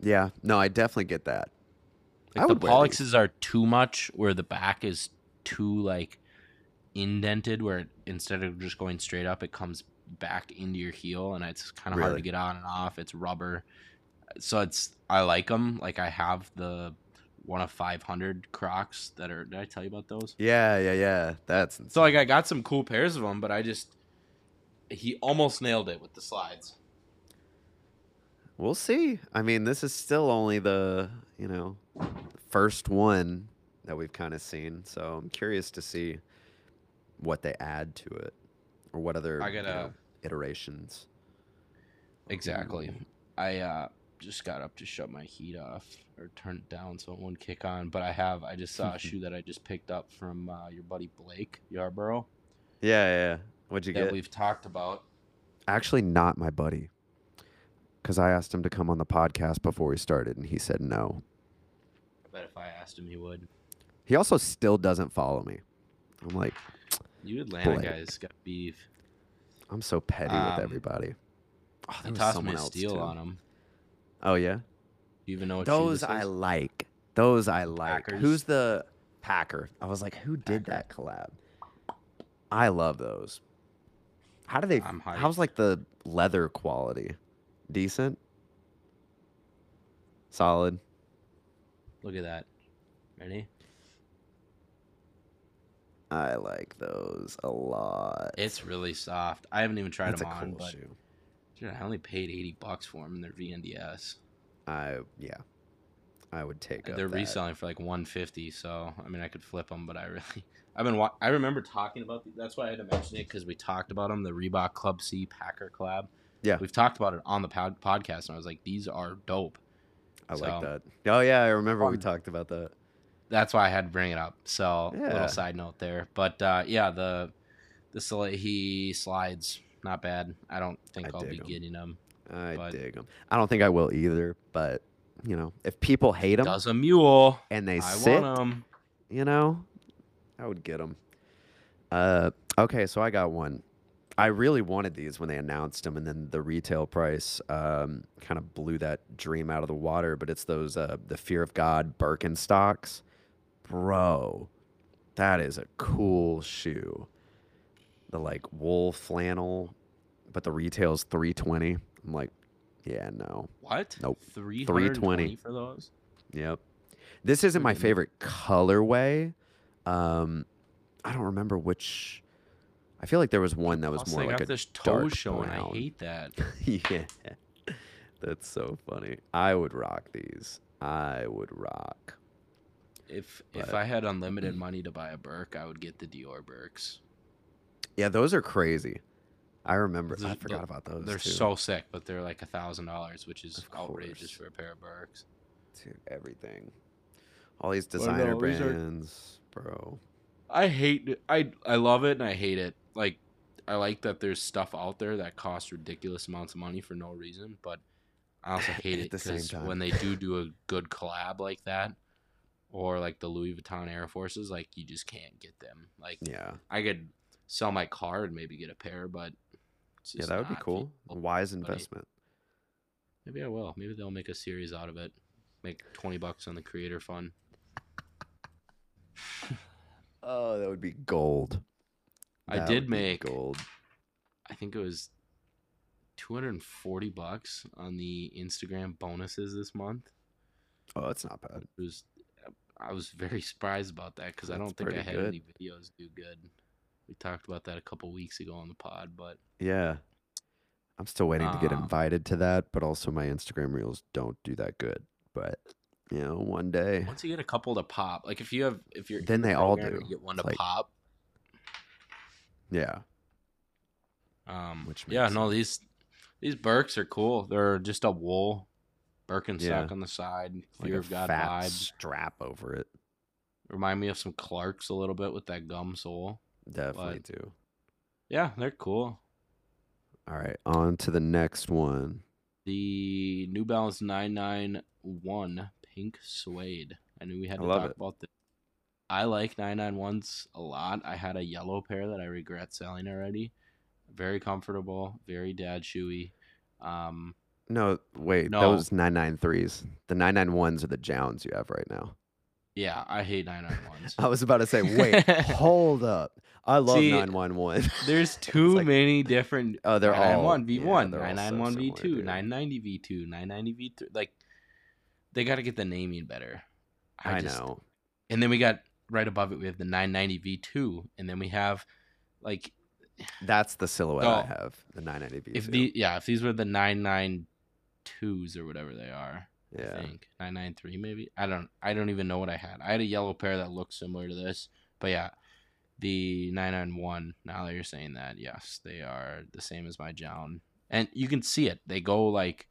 Yeah. No, I definitely get that. I the wear are too much, where the back is too like indented, where it, instead of just going straight up, it comes back into your heel, and it's kind of hard to get on and off. It's rubber, so it's I like them. Like I have the one of 500 Crocs that are. Did I tell you about those? Yeah, yeah, yeah. That's insane. So like I got some cool pairs of them, but I just he almost nailed it with the slides. we'll see. I mean, this is still only the, you know, first one that we've kind of seen. So I'm curious to see what they add to it or what other I gotta- know, iterations. Exactly. I uh just got up to shut my heat off or turn it down so it won't kick on. But I have I just saw a shoe that I just picked up from uh, your buddy Blake Yarborough. Yeah, yeah. What'd you that get? we've talked about. Actually, not my buddy. Because I asked him to come on the podcast before we started, and he said no. I bet if I asked him, he would. He also still doesn't follow me. I'm like, You Atlanta Blake. guys got beef. I'm so petty Um, with everybody. Oh, He there was tossed me someone a else, steal too. on him. Oh yeah, Do you even know what those I like. Those I like. Packers. Who's the Packer? I was like, who did that collab? I love those. How do they? How's like the leather quality? Decent. Solid. Look at that. Ready? I like those a lot. It's really soft. I haven't even tried That's them a on, cool shoe. Dude, I only paid eighty bucks for them, and they're VNDS. I yeah. I would take. They're reselling for like one fifty. So I mean, I could flip them, but I really, I've been. Wa- I remember talking about. The, that's why I had to mention it because we talked about them. The Reebok Club C Packer collab. Yeah. we've talked about it on the pod- podcast, and I was like, these are dope. I So- like that. Oh yeah, I remember we talked about that. that's why I had to bring it up. So Yeah. little side note there, but uh, yeah, the the Salehe slides not bad. I don't think I will be 'em. getting them. I But- dig them. I don't think I will either, but you know, if people hate them Does a mule? and they I sit, want them. you know, I would get them. Uh, okay, so I got one. I really wanted these when they announced them, and then the retail price um, kind of blew that dream out of the water. But it's those uh, the Fear of God Birkenstocks, bro. That is a cool shoe. The like wool flannel, but the retail's three twenty. I'm like, yeah, no. What? Nope. Three 320. for those. Yep. This isn't my favorite colorway. Um, I don't remember which. I feel like there was one that was Plus, more like got a this dark toe showing. brown. I hate that. yeah, that's so funny. I would rock these. I would rock. If if I had unlimited money to buy a Birk, I would get the Dior Birks. Yeah, those are crazy. I remember. I forgot tho- about those. They're too. so sick, but they're like a thousand dollars, which is outrageous for a pair of Birks. Dude, everything. All these But no, designer these are- brands, bro. I hate it. I I love it and I hate it. Like I like that there's stuff out there that costs ridiculous amounts of money for no reason, but I also hate At it the same because time. when they do do a good collab like that, or like the Louis Vuitton Air Forces, like you just can't get them. Like Yeah, I could sell my car and maybe get a pair, but yeah, that would be cool. A Wise investment. Maybe I will. Maybe they'll make a series out of it. Make twenty bucks on the creator fund. Oh, that would be gold. I did make gold. I think it was 240 bucks on the Instagram bonuses this month. Oh, that's not bad. It was I was very surprised about that because I don't think I had good. any videos do good. We talked about that a couple weeks ago on the pod, but Yeah. I'm still waiting to get Um, invited to that, but also my Instagram reels don't do that good. But you know, one day. once you get a couple to pop, like if you have if you're Then they all do. you get one It's to like- pop. Yeah. Um, Which yeah, makes no these these Birks are cool. They're just a wool Birkenstock Yeah. on the side, Like Fear a of God fat vibes. strap over it. Remind me of some Clarks a little bit with that gum sole. Definitely But- do. Yeah, they're cool. All right, on to the next one. The New Balance 991 pink suede. I knew we had to talk it. about this. I like 991s a lot. I had a yellow pair that I regret selling already. Very comfortable, very dad shoey. Um, No, wait, No. those 993s. The 991s are the Jowns you have right now. Yeah, I hate 991s. I was about to say, wait, hold up. I love See, 911. There's too like- many different. Oh, they're all- 991 V1, they're so 991 V2, dude. 990 V2, 990 V3. Like, they got to get the naming better. I, just- know. And then we got right above it, we have the 990 V2, and then we have like That's the silhouette I Oh. have. The 990 V2. the yeah if these were the 992s or whatever they are. Yeah. I think 993 maybe. I don't I don't even know what I had. I had a yellow pair that looked similar to this, but yeah, the 991. Now that you're saying that, yes, they are the same as my Jown, and you can see it. They go like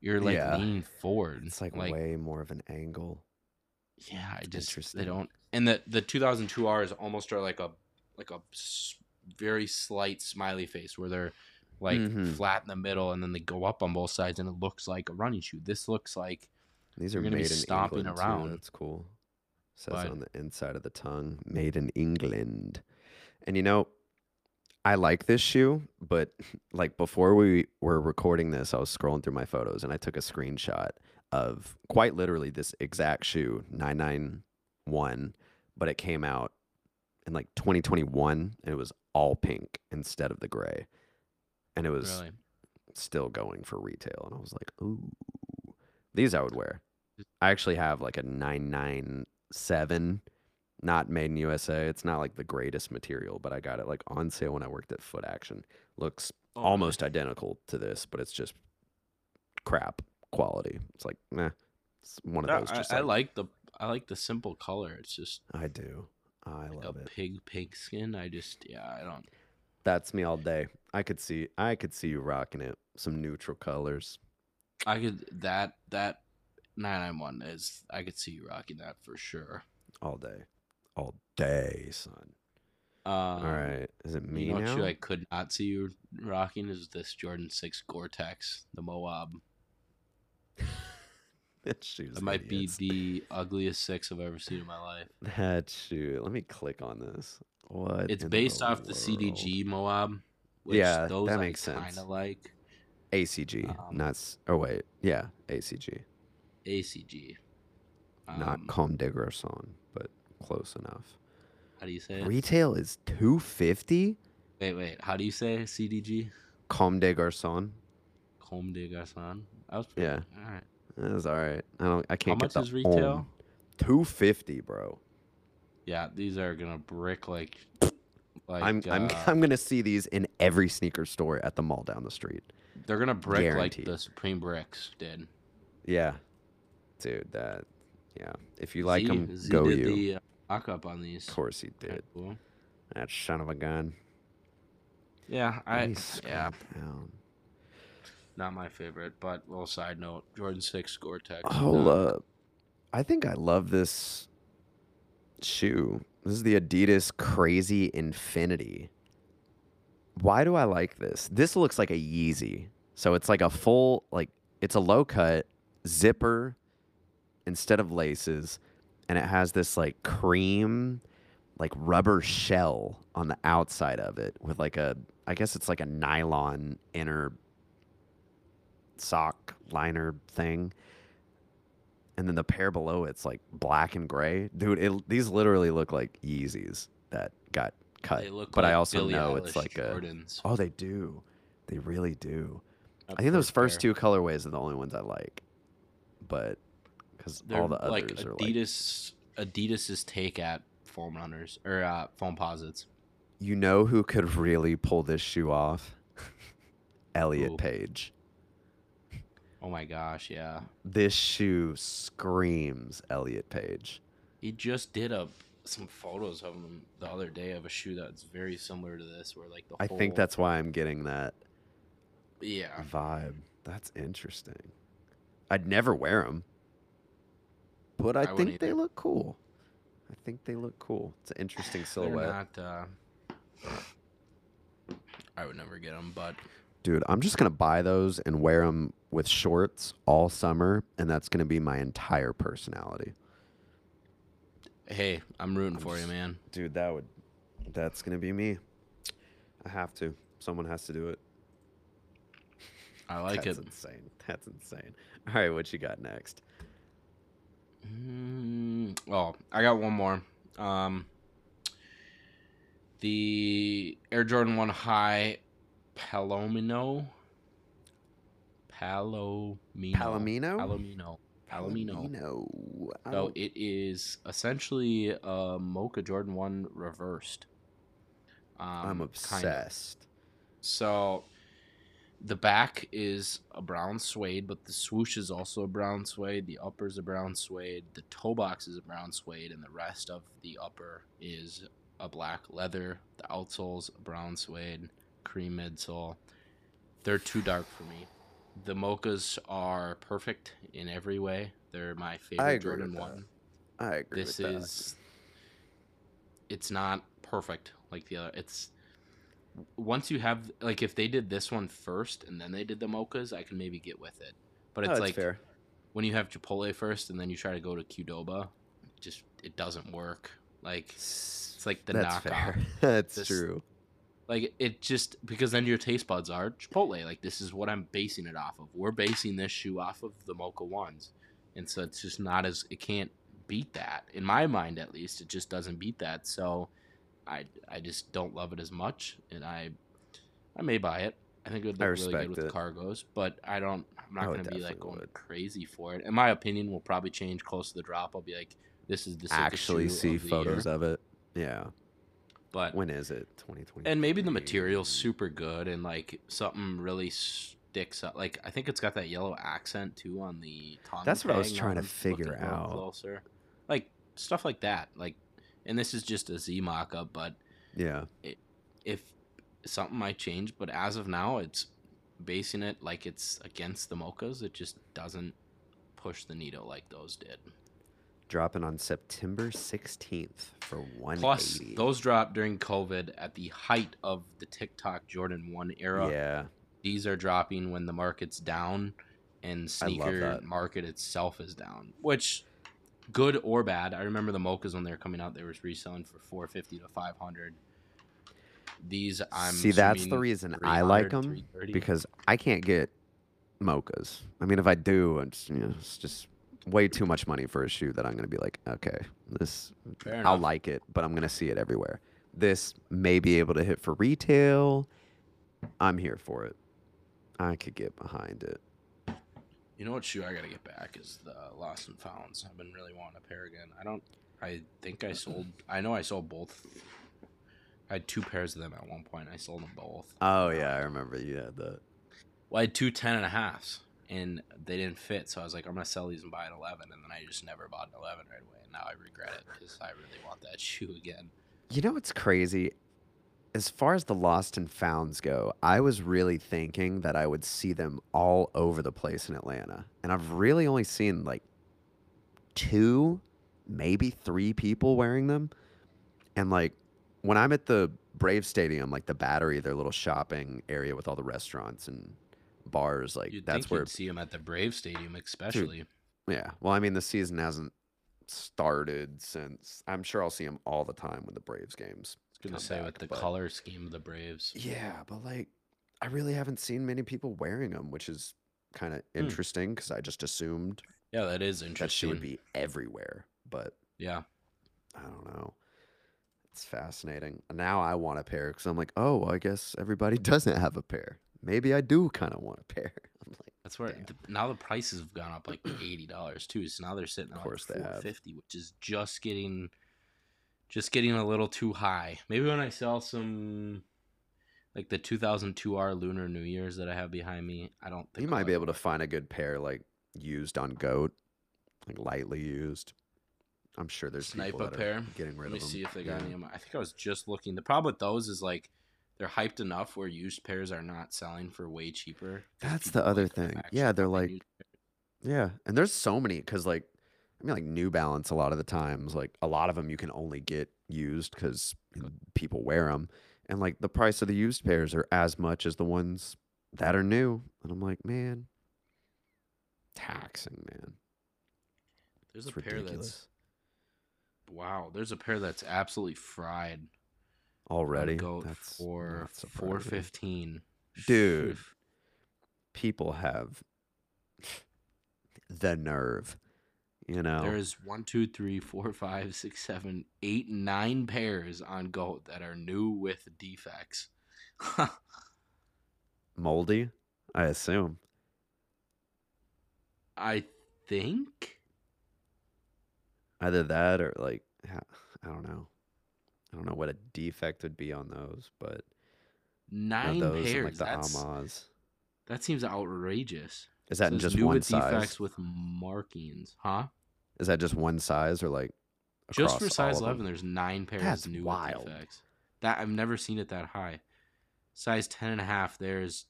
you're like Yeah. leaning forward. It's like, way more of an angle. Yeah, I just they don't. And the the 2002 Rs almost are like a like a very slight smiley face where they're like Mhm. flat in the middle and then they go up on both sides and it looks like a running shoe. This looks like These You're gonna be made in stomping England around. Too. That's cool. Says But- on the inside of the tongue, made in England. And you know, I like this shoe, but like before we were recording this, I was scrolling through my photos and I took a screenshot of quite literally this exact shoe, 991, but it came out in like 2021 and it was all pink instead of the gray. And it was really still going for retail and I was like, "Ooh. These I would wear." I actually have like a 997 not made in USA. It's not like the greatest material, but I got it like on sale when I worked at Foot Action. Looks Oh, almost identical to this, but it's just crap quality. It's like, nah. It's one of those I, just I like, like the I like the simple color. It's just I do. I like love a it. pig pig skin. I just yeah, I don't That's me all day. I could see I could see you rocking it. Some neutral colors. I could that that 991 is I could see you rocking that for sure. all day. All day, son. Um, All right. Is it me you know what now? shoe I could not see you rocking is this Jordan 6 Gore-Tex, the Moab. that shoe's That might idiots. be the ugliest six I've ever seen in my life. That shoe. Let me click on this. What? It's based the off the? CDG Moab. Which Yeah, those that I makes sense. Kind of like ACG, Um, not. Oh wait, yeah, ACG, ACG. not Um, Comme des Garçons, but close enough. How do you say it? Retail is two fifty. Wait, wait. How do you say CDG? Comme des Garçons. Comme des Garçons. That was pretty, Yeah. All right. That was all right. I don't. I can't How get much is retail? Two fifty, bro. Yeah, these are gonna brick like. Like I'm. I'm. uh, I'm gonna see these in every sneaker store at the mall down the street. they're gonna brick guaranteed. like the Supreme bricks did. Yeah, dude. That. Yeah. If you like Z- them, Z go did you. the uh, mock-up on these. Of course he did. cool. That son of a gun. Yeah, Let I me yeah, scroll down. not my favorite, but little side note: Jordan Six Gore-Tex. Hold up. I think I love this shoe. This is the Adidas Crazy Infinity. Why do I like this? This looks like a Yeezy. So it's like a full, like, it's a low cut zipper instead of laces. And it has this, like, cream, like, rubber shell on the outside of it with, like, a, I guess it's like a nylon inner sock liner thing and then the pair below it's like black and gray. Dude, it, these literally look like Yeezys that got cut. They look but I also Billie know it's Eilish like a. Oh, they do. They really do. I think those first pair. two colorways are the only ones I like, but because all the others like are like. Adidas. Adidas's take at foam runners or uh, Foamposites. You know who could really pull this shoe off? Elliot Who? Page. Oh my gosh, yeah. This shoe screams Elliot Page. He just did a some photos of him the other day of a shoe that's very similar to this, where like the I whole, think that's why I'm getting that yeah. vibe. That's interesting. I'd never wear them, but I, I think they either. look cool. I think they look cool. It's an interesting silhouette. not. Uh, I would never get them, but Dude, I'm just going to buy those and wear them with shorts all summer, and that's going to be my entire personality. hey, I'm rooting I'm for you, man. Dude, that would that's going to be me. I have to. Someone has to do it. I like that's it. That's insane. That's insane. All right, what you got next? Mm, oh, I got one more. Um, the Air Jordan One High Palomino. Palomino. Palomino? Palomino. Palomino. Palomino. So it is essentially a Mocha Jordan One reversed. Um, I'm obsessed. So the back is a brown suede, but the swoosh is also a brown suede. The upper is a brown suede. The toe box is a brown suede, and the rest of the upper is a black leather. The outsole's a brown suede, cream midsole. They're too dark for me. The mochas are perfect in every way. They're my favorite Jordan that. one I agree this with that. is it's not perfect like the other it's once you have like if they did this one first and then they did the mochas, I can maybe get with it. But Oh, it's that's like fair. when you have Chipotle first and then you try to go to Qdoba, it just it doesn't work. Like It's like the that's knockoff. fair. that's This- true. Like it just because then your taste buds are Chipotle. Like this is what I'm basing it off of. We're basing this shoe off of the Mocha ones, and so it's just not as it can't beat that in my mind at least. It just doesn't beat that. So I I just don't love it as much, and I I may buy it. I think it would look really good with it. cargos, but I don't. I'm not oh, I gonna be like going would. crazy for it. In my opinion, will probably change close to the drop. I'll be like, this is the Actually, see of the photos year. of it. Yeah. But When is it? 2020. and maybe the material's super good and like something really sticks up like i think it's got that yellow accent too on the tongue That's what I was trying to figure looking a little out. closer like stuff like that like and this is just a z mock-up but Yeah. if something might change but as of now it's basing it like it's against the mochas it just doesn't push the needle like those did Dropping on September 16th for 180. plus those dropped during covid at the height of the tiktok jordan 1 era Yeah. these are dropping when the market's down and sneaker market itself is down which good or bad i remember the mochas when they were coming out they were reselling for 450 to 500 these i'm See, that's the reason I like them because I can't get mochas. I mean, if I do, it's, you know, it's just way too much money for a shoe that I'm going to be like, okay, this, Fair I'll like it, but I'm going to see it everywhere. This may be able to hit for retail. I'm here for it. I could get behind it. you know what shoe i gotta get back is the lost and founds i've been really wanting a pair again i don't i think i sold i know i sold both i had two pairs of them at one point i sold them both Oh, yeah, I remember you had that. Well, I had two 10 and a halves, and they didn't fit. So I was like, I'm to sell these and buy an 11. And then I just never bought an 11 right away. And now I regret it because I really want that shoe again. You know what's crazy? As far as the lost and founds go, I was really thinking that I would see them all over the place in Atlanta. And I've really only seen like two, maybe three people wearing them. And like when I'm at the Brave Stadium, like the battery, their little shopping area with all the restaurants and bars, like You'd that's think where you'd see them at the Brave Stadium, especially. yeah. Well, I mean, the season hasn't started since. I'm sure I'll see them all the time with the Braves games. I was gonna say back, with the but- color scheme of the Braves. Yeah, but like, I really haven't seen many people wearing them, which is kind of hmm. interesting because I just assumed Yeah, that is interesting. that she would be everywhere. But Yeah. I don't know. It's fascinating. Now I want a pair because I'm like, oh, well, I guess everybody doesn't have a pair. Maybe I do kind of want a pair. I'm like, That's where the, now the prices have gone up like eighty dollars too. So now they're sitting at like four fifty, which is just getting, just getting a little too high. Maybe when I sell some, like the two thousand two R Lunar New Year's that I have behind me, I don't think you I'll might be able to find a good pair like used on Goat, like lightly used. I'm sure there's snipe people a pair. getting rid Let me of them. see if they got Yeah. any. Of my, I think I was just looking. The problem with those is like they're hyped enough where used pairs are not selling for way cheaper. That's the other like thing. Yeah, they're like- Yeah, and there's so many because like I mean like New Balance a lot of the times like a lot of them you can only get used because people wear them, and like the price of the used pairs are as much as the ones that are new, and I'm like man, taxing man, There's it's a pair ridiculous that's wow. There's a pair that's absolutely fried. Already. Goat That's for four fifteen. Dude. People have the nerve, you know. There's one, two, three, four, five, six, seven, eight, nine pairs on goat that are new with defects. moldy, I assume. I think Either that or like I don't know. I don't know what a defect would be on those, but nine those and, pairs. like the That's, that seems outrageous. Is that in Says just new one with size? defects with markings, huh? Is that just one size or like Just for size of eleven, there's nine pairs That's new wild. with defects. That I've never seen it that high. Size ten and a half, there's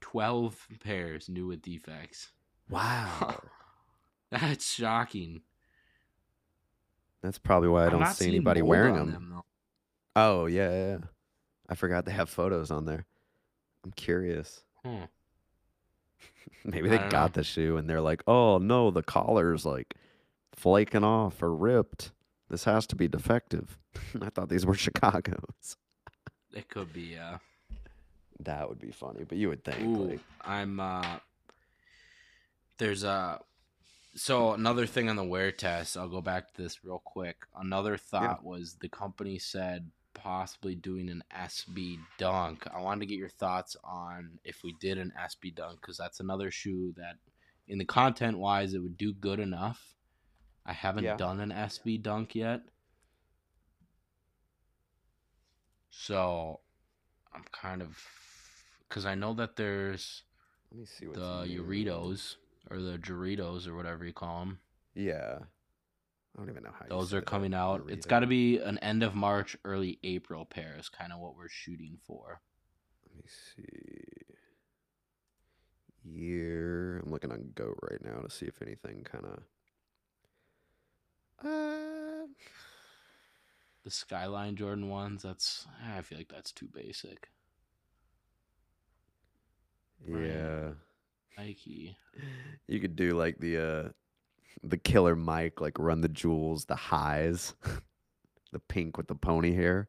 twelve pairs new with defects. Wow. That's shocking. That's probably why I don't see anybody wearing on them. Oh yeah, yeah, yeah. I forgot they have photos on there. I'm curious. Hmm. Maybe they got know. the shoe and they're like, "Oh no, the collar's like flaking off or ripped. This has to be defective." I thought these were Chicago's. It could be. Uh, That would be funny, but you would think ooh, like, I'm. Uh, there's a. So another thing on the wear test, I'll go back to this real quick. Another thought was the company said possibly doing an SB dunk. I wanted to get your thoughts on if we did an SB dunk because that's another shoe that, in the content wise, it would do good enough. I haven't Yeah. done an SB dunk yet, so I'm kind of because I know that there's let me see what the Uritos or the Doritos or whatever you call them. Yeah. I don't even know how Those are that. coming out. It's got to be an end of March, early April pair is kind of what we're shooting for. Let me see. Year. I'm looking on Goat right now to see if anything kind of. Uh, The Skyline Jordan ones, that's I feel like that's too basic. Right. Nike. You could do like the uh the killer Mike, like run the jewels, the highs, the pink with the pony hair.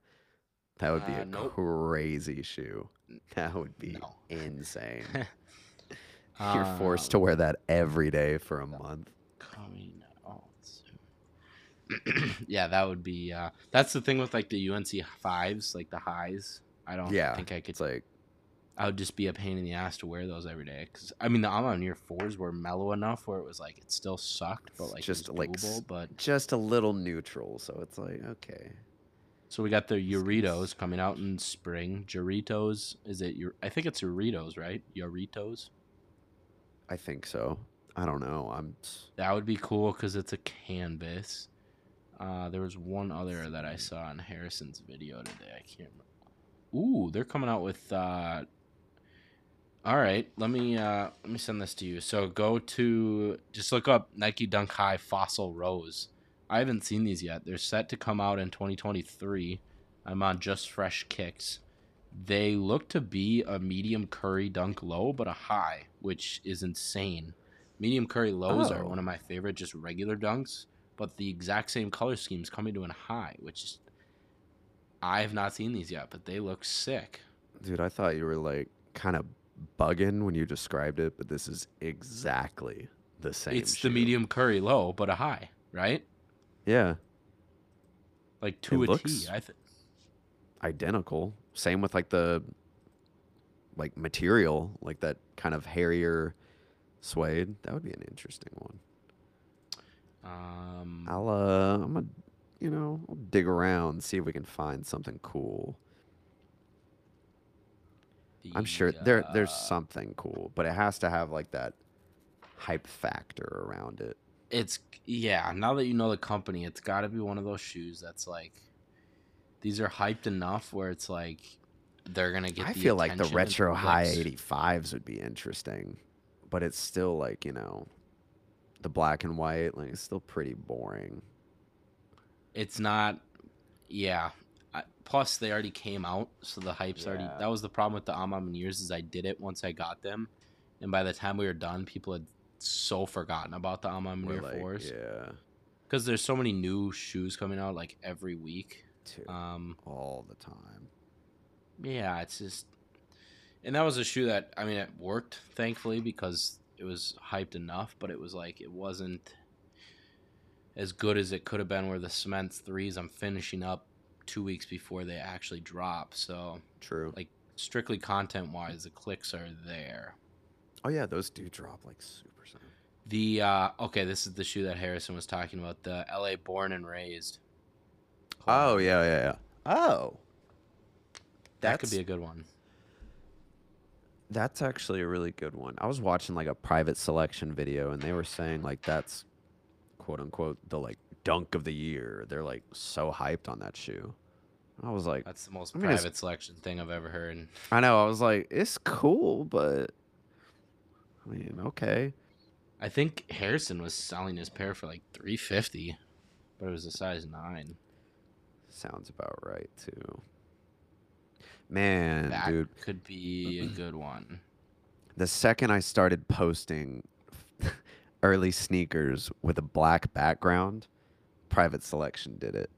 That would be Uh, a nope. crazy shoe. That would be No. insane. You're forced to Um, wear that every day for a month. coming out soon. yeah, that would be. Uh, that's the thing with like the UNC fives, like the highs. I don't Yeah, think I could It's like I would just be a pain in the ass to wear those every day. Cause I mean, the A Ma Maniére fours were mellow enough where it was like it still sucked, but like just, like, doable. But just a little neutral, so it's like okay. so we got the Nice. Uritos coming out in spring. Joritos, is it? Your I think it's Uritos, right? Uritos. I think so. I don't know. I'm That would be cool because it's a canvas. Uh, there was one other that I saw in Harrison's video today. I can't. remember. Ooh, they're coming out with. Uh, all right, let me uh, let me send this to you. So go to just look up Nike Dunk High Fossil Rose. I haven't seen these yet. They're set to come out in 2023. I'm on Just Fresh Kicks. They look to be a medium curry dunk low, but a high, which is insane. Medium curry lows are Oh. one of my favorite, just regular dunks, but the exact same color schemes coming to a high, which is I have not seen these yet, but they look sick. dude, I thought you were like kind of bugging when you described it, but this is exactly the same. it's shoe. the medium curry low, but a high, right? Yeah, Like to It a T. I think. identical. Same with like the like material, like that kind of hairier suede. That would be an interesting one. Um, I'll uh I'm gonna you know, I'll dig around, see if we can find something cool. I'm sure the, there there's uh, something cool, but it has to have like that hype factor around it. It's yeah. Now that you know the company, it's got to be one of those shoes that's like these are hyped enough where it's like they're gonna get. I the feel like the retro high s- 85s would be interesting, but it's still like, you know, the black and white, like it's still pretty boring. It's not. Yeah. Plus, they already came out, so the hype's already. That was the problem with the Amam and years is I did it once I got them, and by the time we were done, people had so forgotten about the A Ma Maniére like, fours yeah, because there's so many new shoes coming out like every week. too, Um, all the time. Yeah, it's just, and that was a shoe that I mean it worked thankfully because it was hyped enough, but it was like it wasn't as good as it could have been. Where the cements threes I'm finishing up two weeks before they actually drop, so True. like strictly content wise, the clicks are there. oh yeah, those do drop like super soon. The uh okay, this is the shoe that Harrison was talking about, the LA Born and Raised. Oh yeah, yeah, yeah. Oh, that could be a good one. that's actually a really good one. I was watching like a private selection video, and they were saying like that's quote unquote the like dunk of the year. They're like so hyped on that shoe. I was like, That's the most I mean, private selection thing I've ever heard. I know. I was like, it's cool, but I mean, okay. I think Harrison was selling his pair for like three fifty, but it was a size nine. Sounds about right too. Man, That dude, could be a good one. the second I started posting early sneakers with a black background, private selection did it.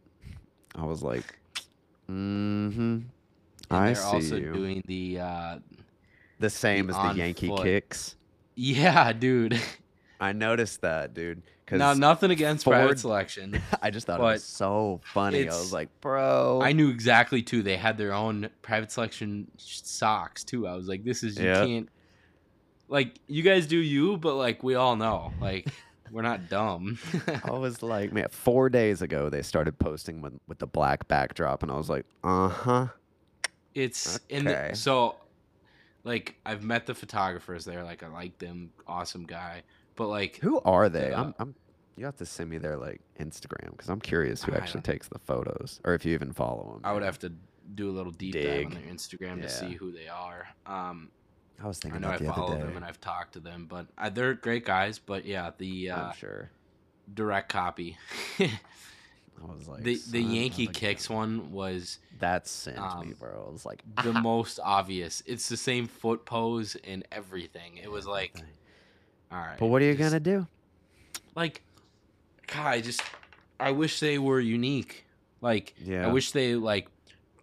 I was like, mm-hmm. And I they're see also you. doing the uh the same as the Yankee foot. kicks. yeah, dude. I noticed that, dude. Because Now nothing against Ford- private selection. I just thought it was so funny. I was like, bro. I knew exactly too. They had their own private selection socks too. I was like, this is you Yeah. can't like you guys do you, but like we all know, like we're not dumb. I was like, man, four days ago they started posting with, with the black backdrop, and I was like, uh huh. it's in the, so like I've met the photographers there. Like I like them, awesome guy. But like Who are they? Yeah. I'm, I'm. You have to send me their like Instagram because I'm curious who I actually takes the photos, or if you even follow them. I would have to do a little deep dive on their Instagram Yeah. to see who they are. Um, I was thinking I know I about the follow other day. them and I've talked to them, but uh, they're great guys. But yeah, the uh, I'm sure. direct copy. I was like, the the Yankee kicks one was That sent me, um, bro. I was like, the most obvious. It's the same foot pose and everything. It was like, all right. But what are you just- gonna do? like? God, I just I wish they were unique. Like Yeah. I wish they like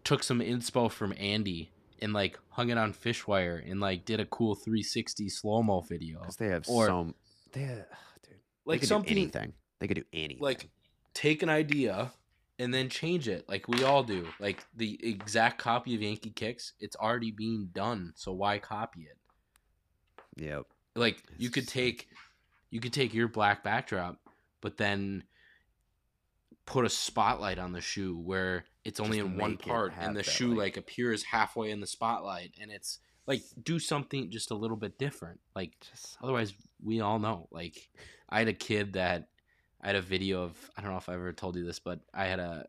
took some inspo from Andy and like hung it on Fishwire and like did a cool 360 slow mo video. Because they have or- so. They, dude. Like could something anything. They could do anything. like take an idea and then change it like we all do like the exact copy of yankee kicks it's already being done so why copy it yep. like you could take you could take your black backdrop but then put a spotlight on the shoe where it's only Just in one part and the shoe like- like appears halfway in the spotlight and it's like do something just a little bit different like Just otherwise we all know like i had a kid that i had a video of i don't know if i ever told you this but i had a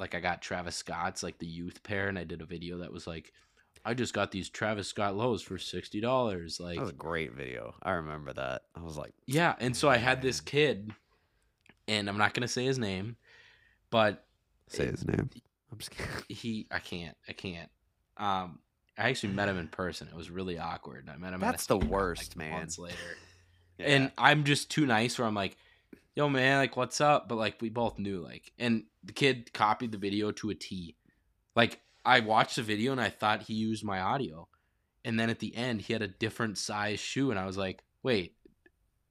like i got travis scott's like the youth pair and i did a video that was like i just got these travis scott lows for $60 like that was a great video. I remember that. I was like, yeah and so i had this kid and i'm not gonna say his name but say his name. I'm just kidding. he i can't i can't um i actually met him in person it was really awkward i met him That's the worst, like, man. months later and I'm just too nice where I'm like, yo man, like what's up? But like we both knew like and the kid copied the video to a T. Like I watched the video and I thought he used my audio. And then at the end he had a different size shoe and I was like, wait,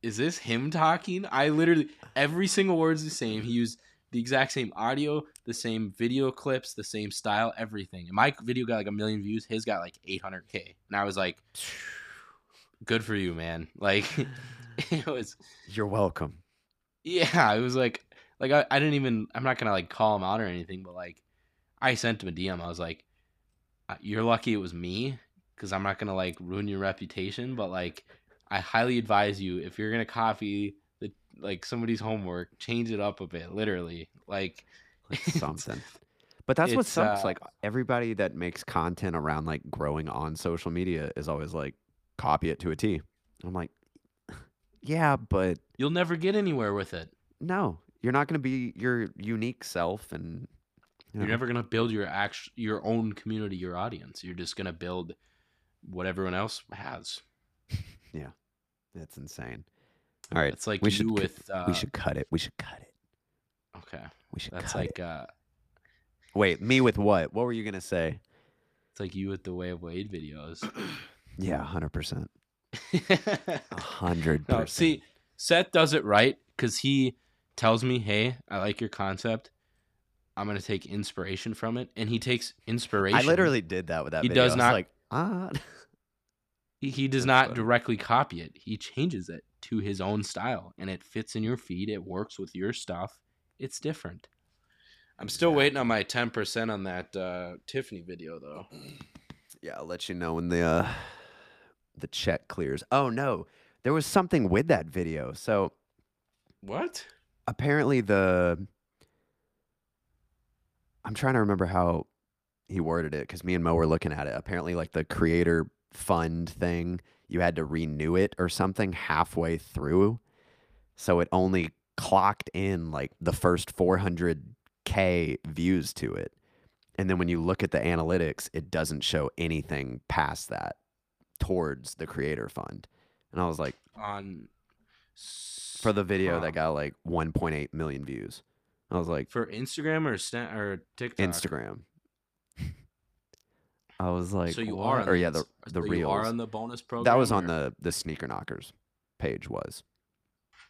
is this him talking? I literally every single word's the same. He used the exact same audio, the same video clips, the same style, everything. And my video got like a million views, his got like 800k. And I was like, good for you, man. Like it was You're welcome. yeah, it was like like I, I didn't even I'm not gonna like call him out or anything, but like I sent him a DM. I was like, "Uh, "You're lucky it was me, because I'm not gonna like ruin your reputation." But like, I highly advise you if you're gonna copy like somebody's homework, change it up a bit. Literally, like Like something. But that's what sucks. uh, like everybody that makes content around like growing on social media is always like copy it to a T. I'm like, yeah, but you'll never get anywhere with it. no, you're not going to be your unique self, and you You're know, never gonna build your act your own community, your audience. You're just gonna build what everyone else has. Yeah, that's insane. All right, It's like we you should with uh, we should cut it. We should cut it. okay. We should That's cut like it. uh Wait, me with what? What were you gonna say? it's like you with the way of Wade videos. Yeah, hundred percent. hundred percent. see, Seth does it right because he tells me, "Hey, I like your concept. I'm gonna take inspiration from it," and he takes inspiration. I literally did that with that. He video. does not- like ah. he, he does That's not funny. directly copy it. He changes it to his own style, and it fits in your feed. It works with your stuff. It's different. I'm still waiting on my 10% on that uh, Tiffany video though. Yeah, I'll let you know when the uh, the check clears. Oh no, there was something with that video. So What? apparently the I'm trying to remember how he worded it because me and Mo were looking at it. Apparently, like the creator fund thing, you had to renew it or something halfway through, so it only clocked in like the first 400 k views to it, and then when you look at the analytics, it doesn't show anything past that towards the creator fund. And I was like, on for the video that got like 1.8 million views. I was like, for Instagram or Sna- or TikTok. Instagram. I was like, so you what? are on or yeah, the the so you are on the bonus program. that was on or- the the sneaker knockers page was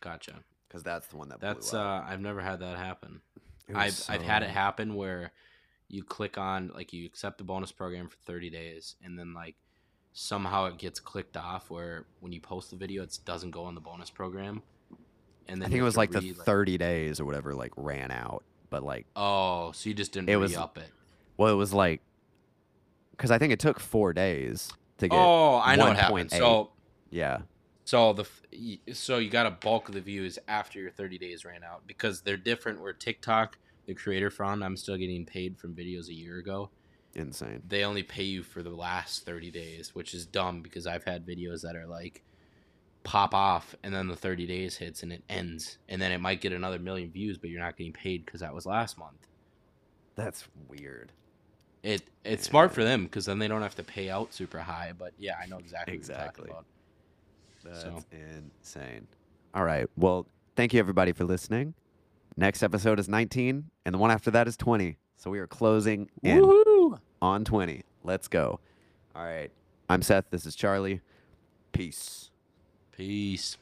Gotcha. because that's the one that That's blew up. uh, I've never had that happen. I've was I've had it happen where you click on like you accept the bonus program for 30 days and then like somehow it gets clicked off where when you post the video it doesn't go on the bonus program. And then I think it was like the re- 30 days or whatever like ran out, but like Oh, so you just didn't It was- re-up it. well, it was like because I think it took four days to get. Oh, I know what happened. 1.8. So Yeah, So the so you got a bulk of the views after your 30 days ran out because they're different. Where TikTok, the creator fund, I'm still getting paid from videos a year ago. insane. They only pay you for the last 30 days, which is dumb because I've had videos that are like pop off and then the 30 days hits and it ends and then it might get another million views, but you're not getting paid because that was last month. That's weird. It it's smart for them because then they don't have to pay out super high. But yeah, I know exactly Exactly. what you're talking about. That's insane. All right. Well, thank you everybody for listening. Next episode is 19, and the one after that is 20. So we are closing in on 20. Let's go. All right. I'm Seth. This is Charley. Peace. Peace.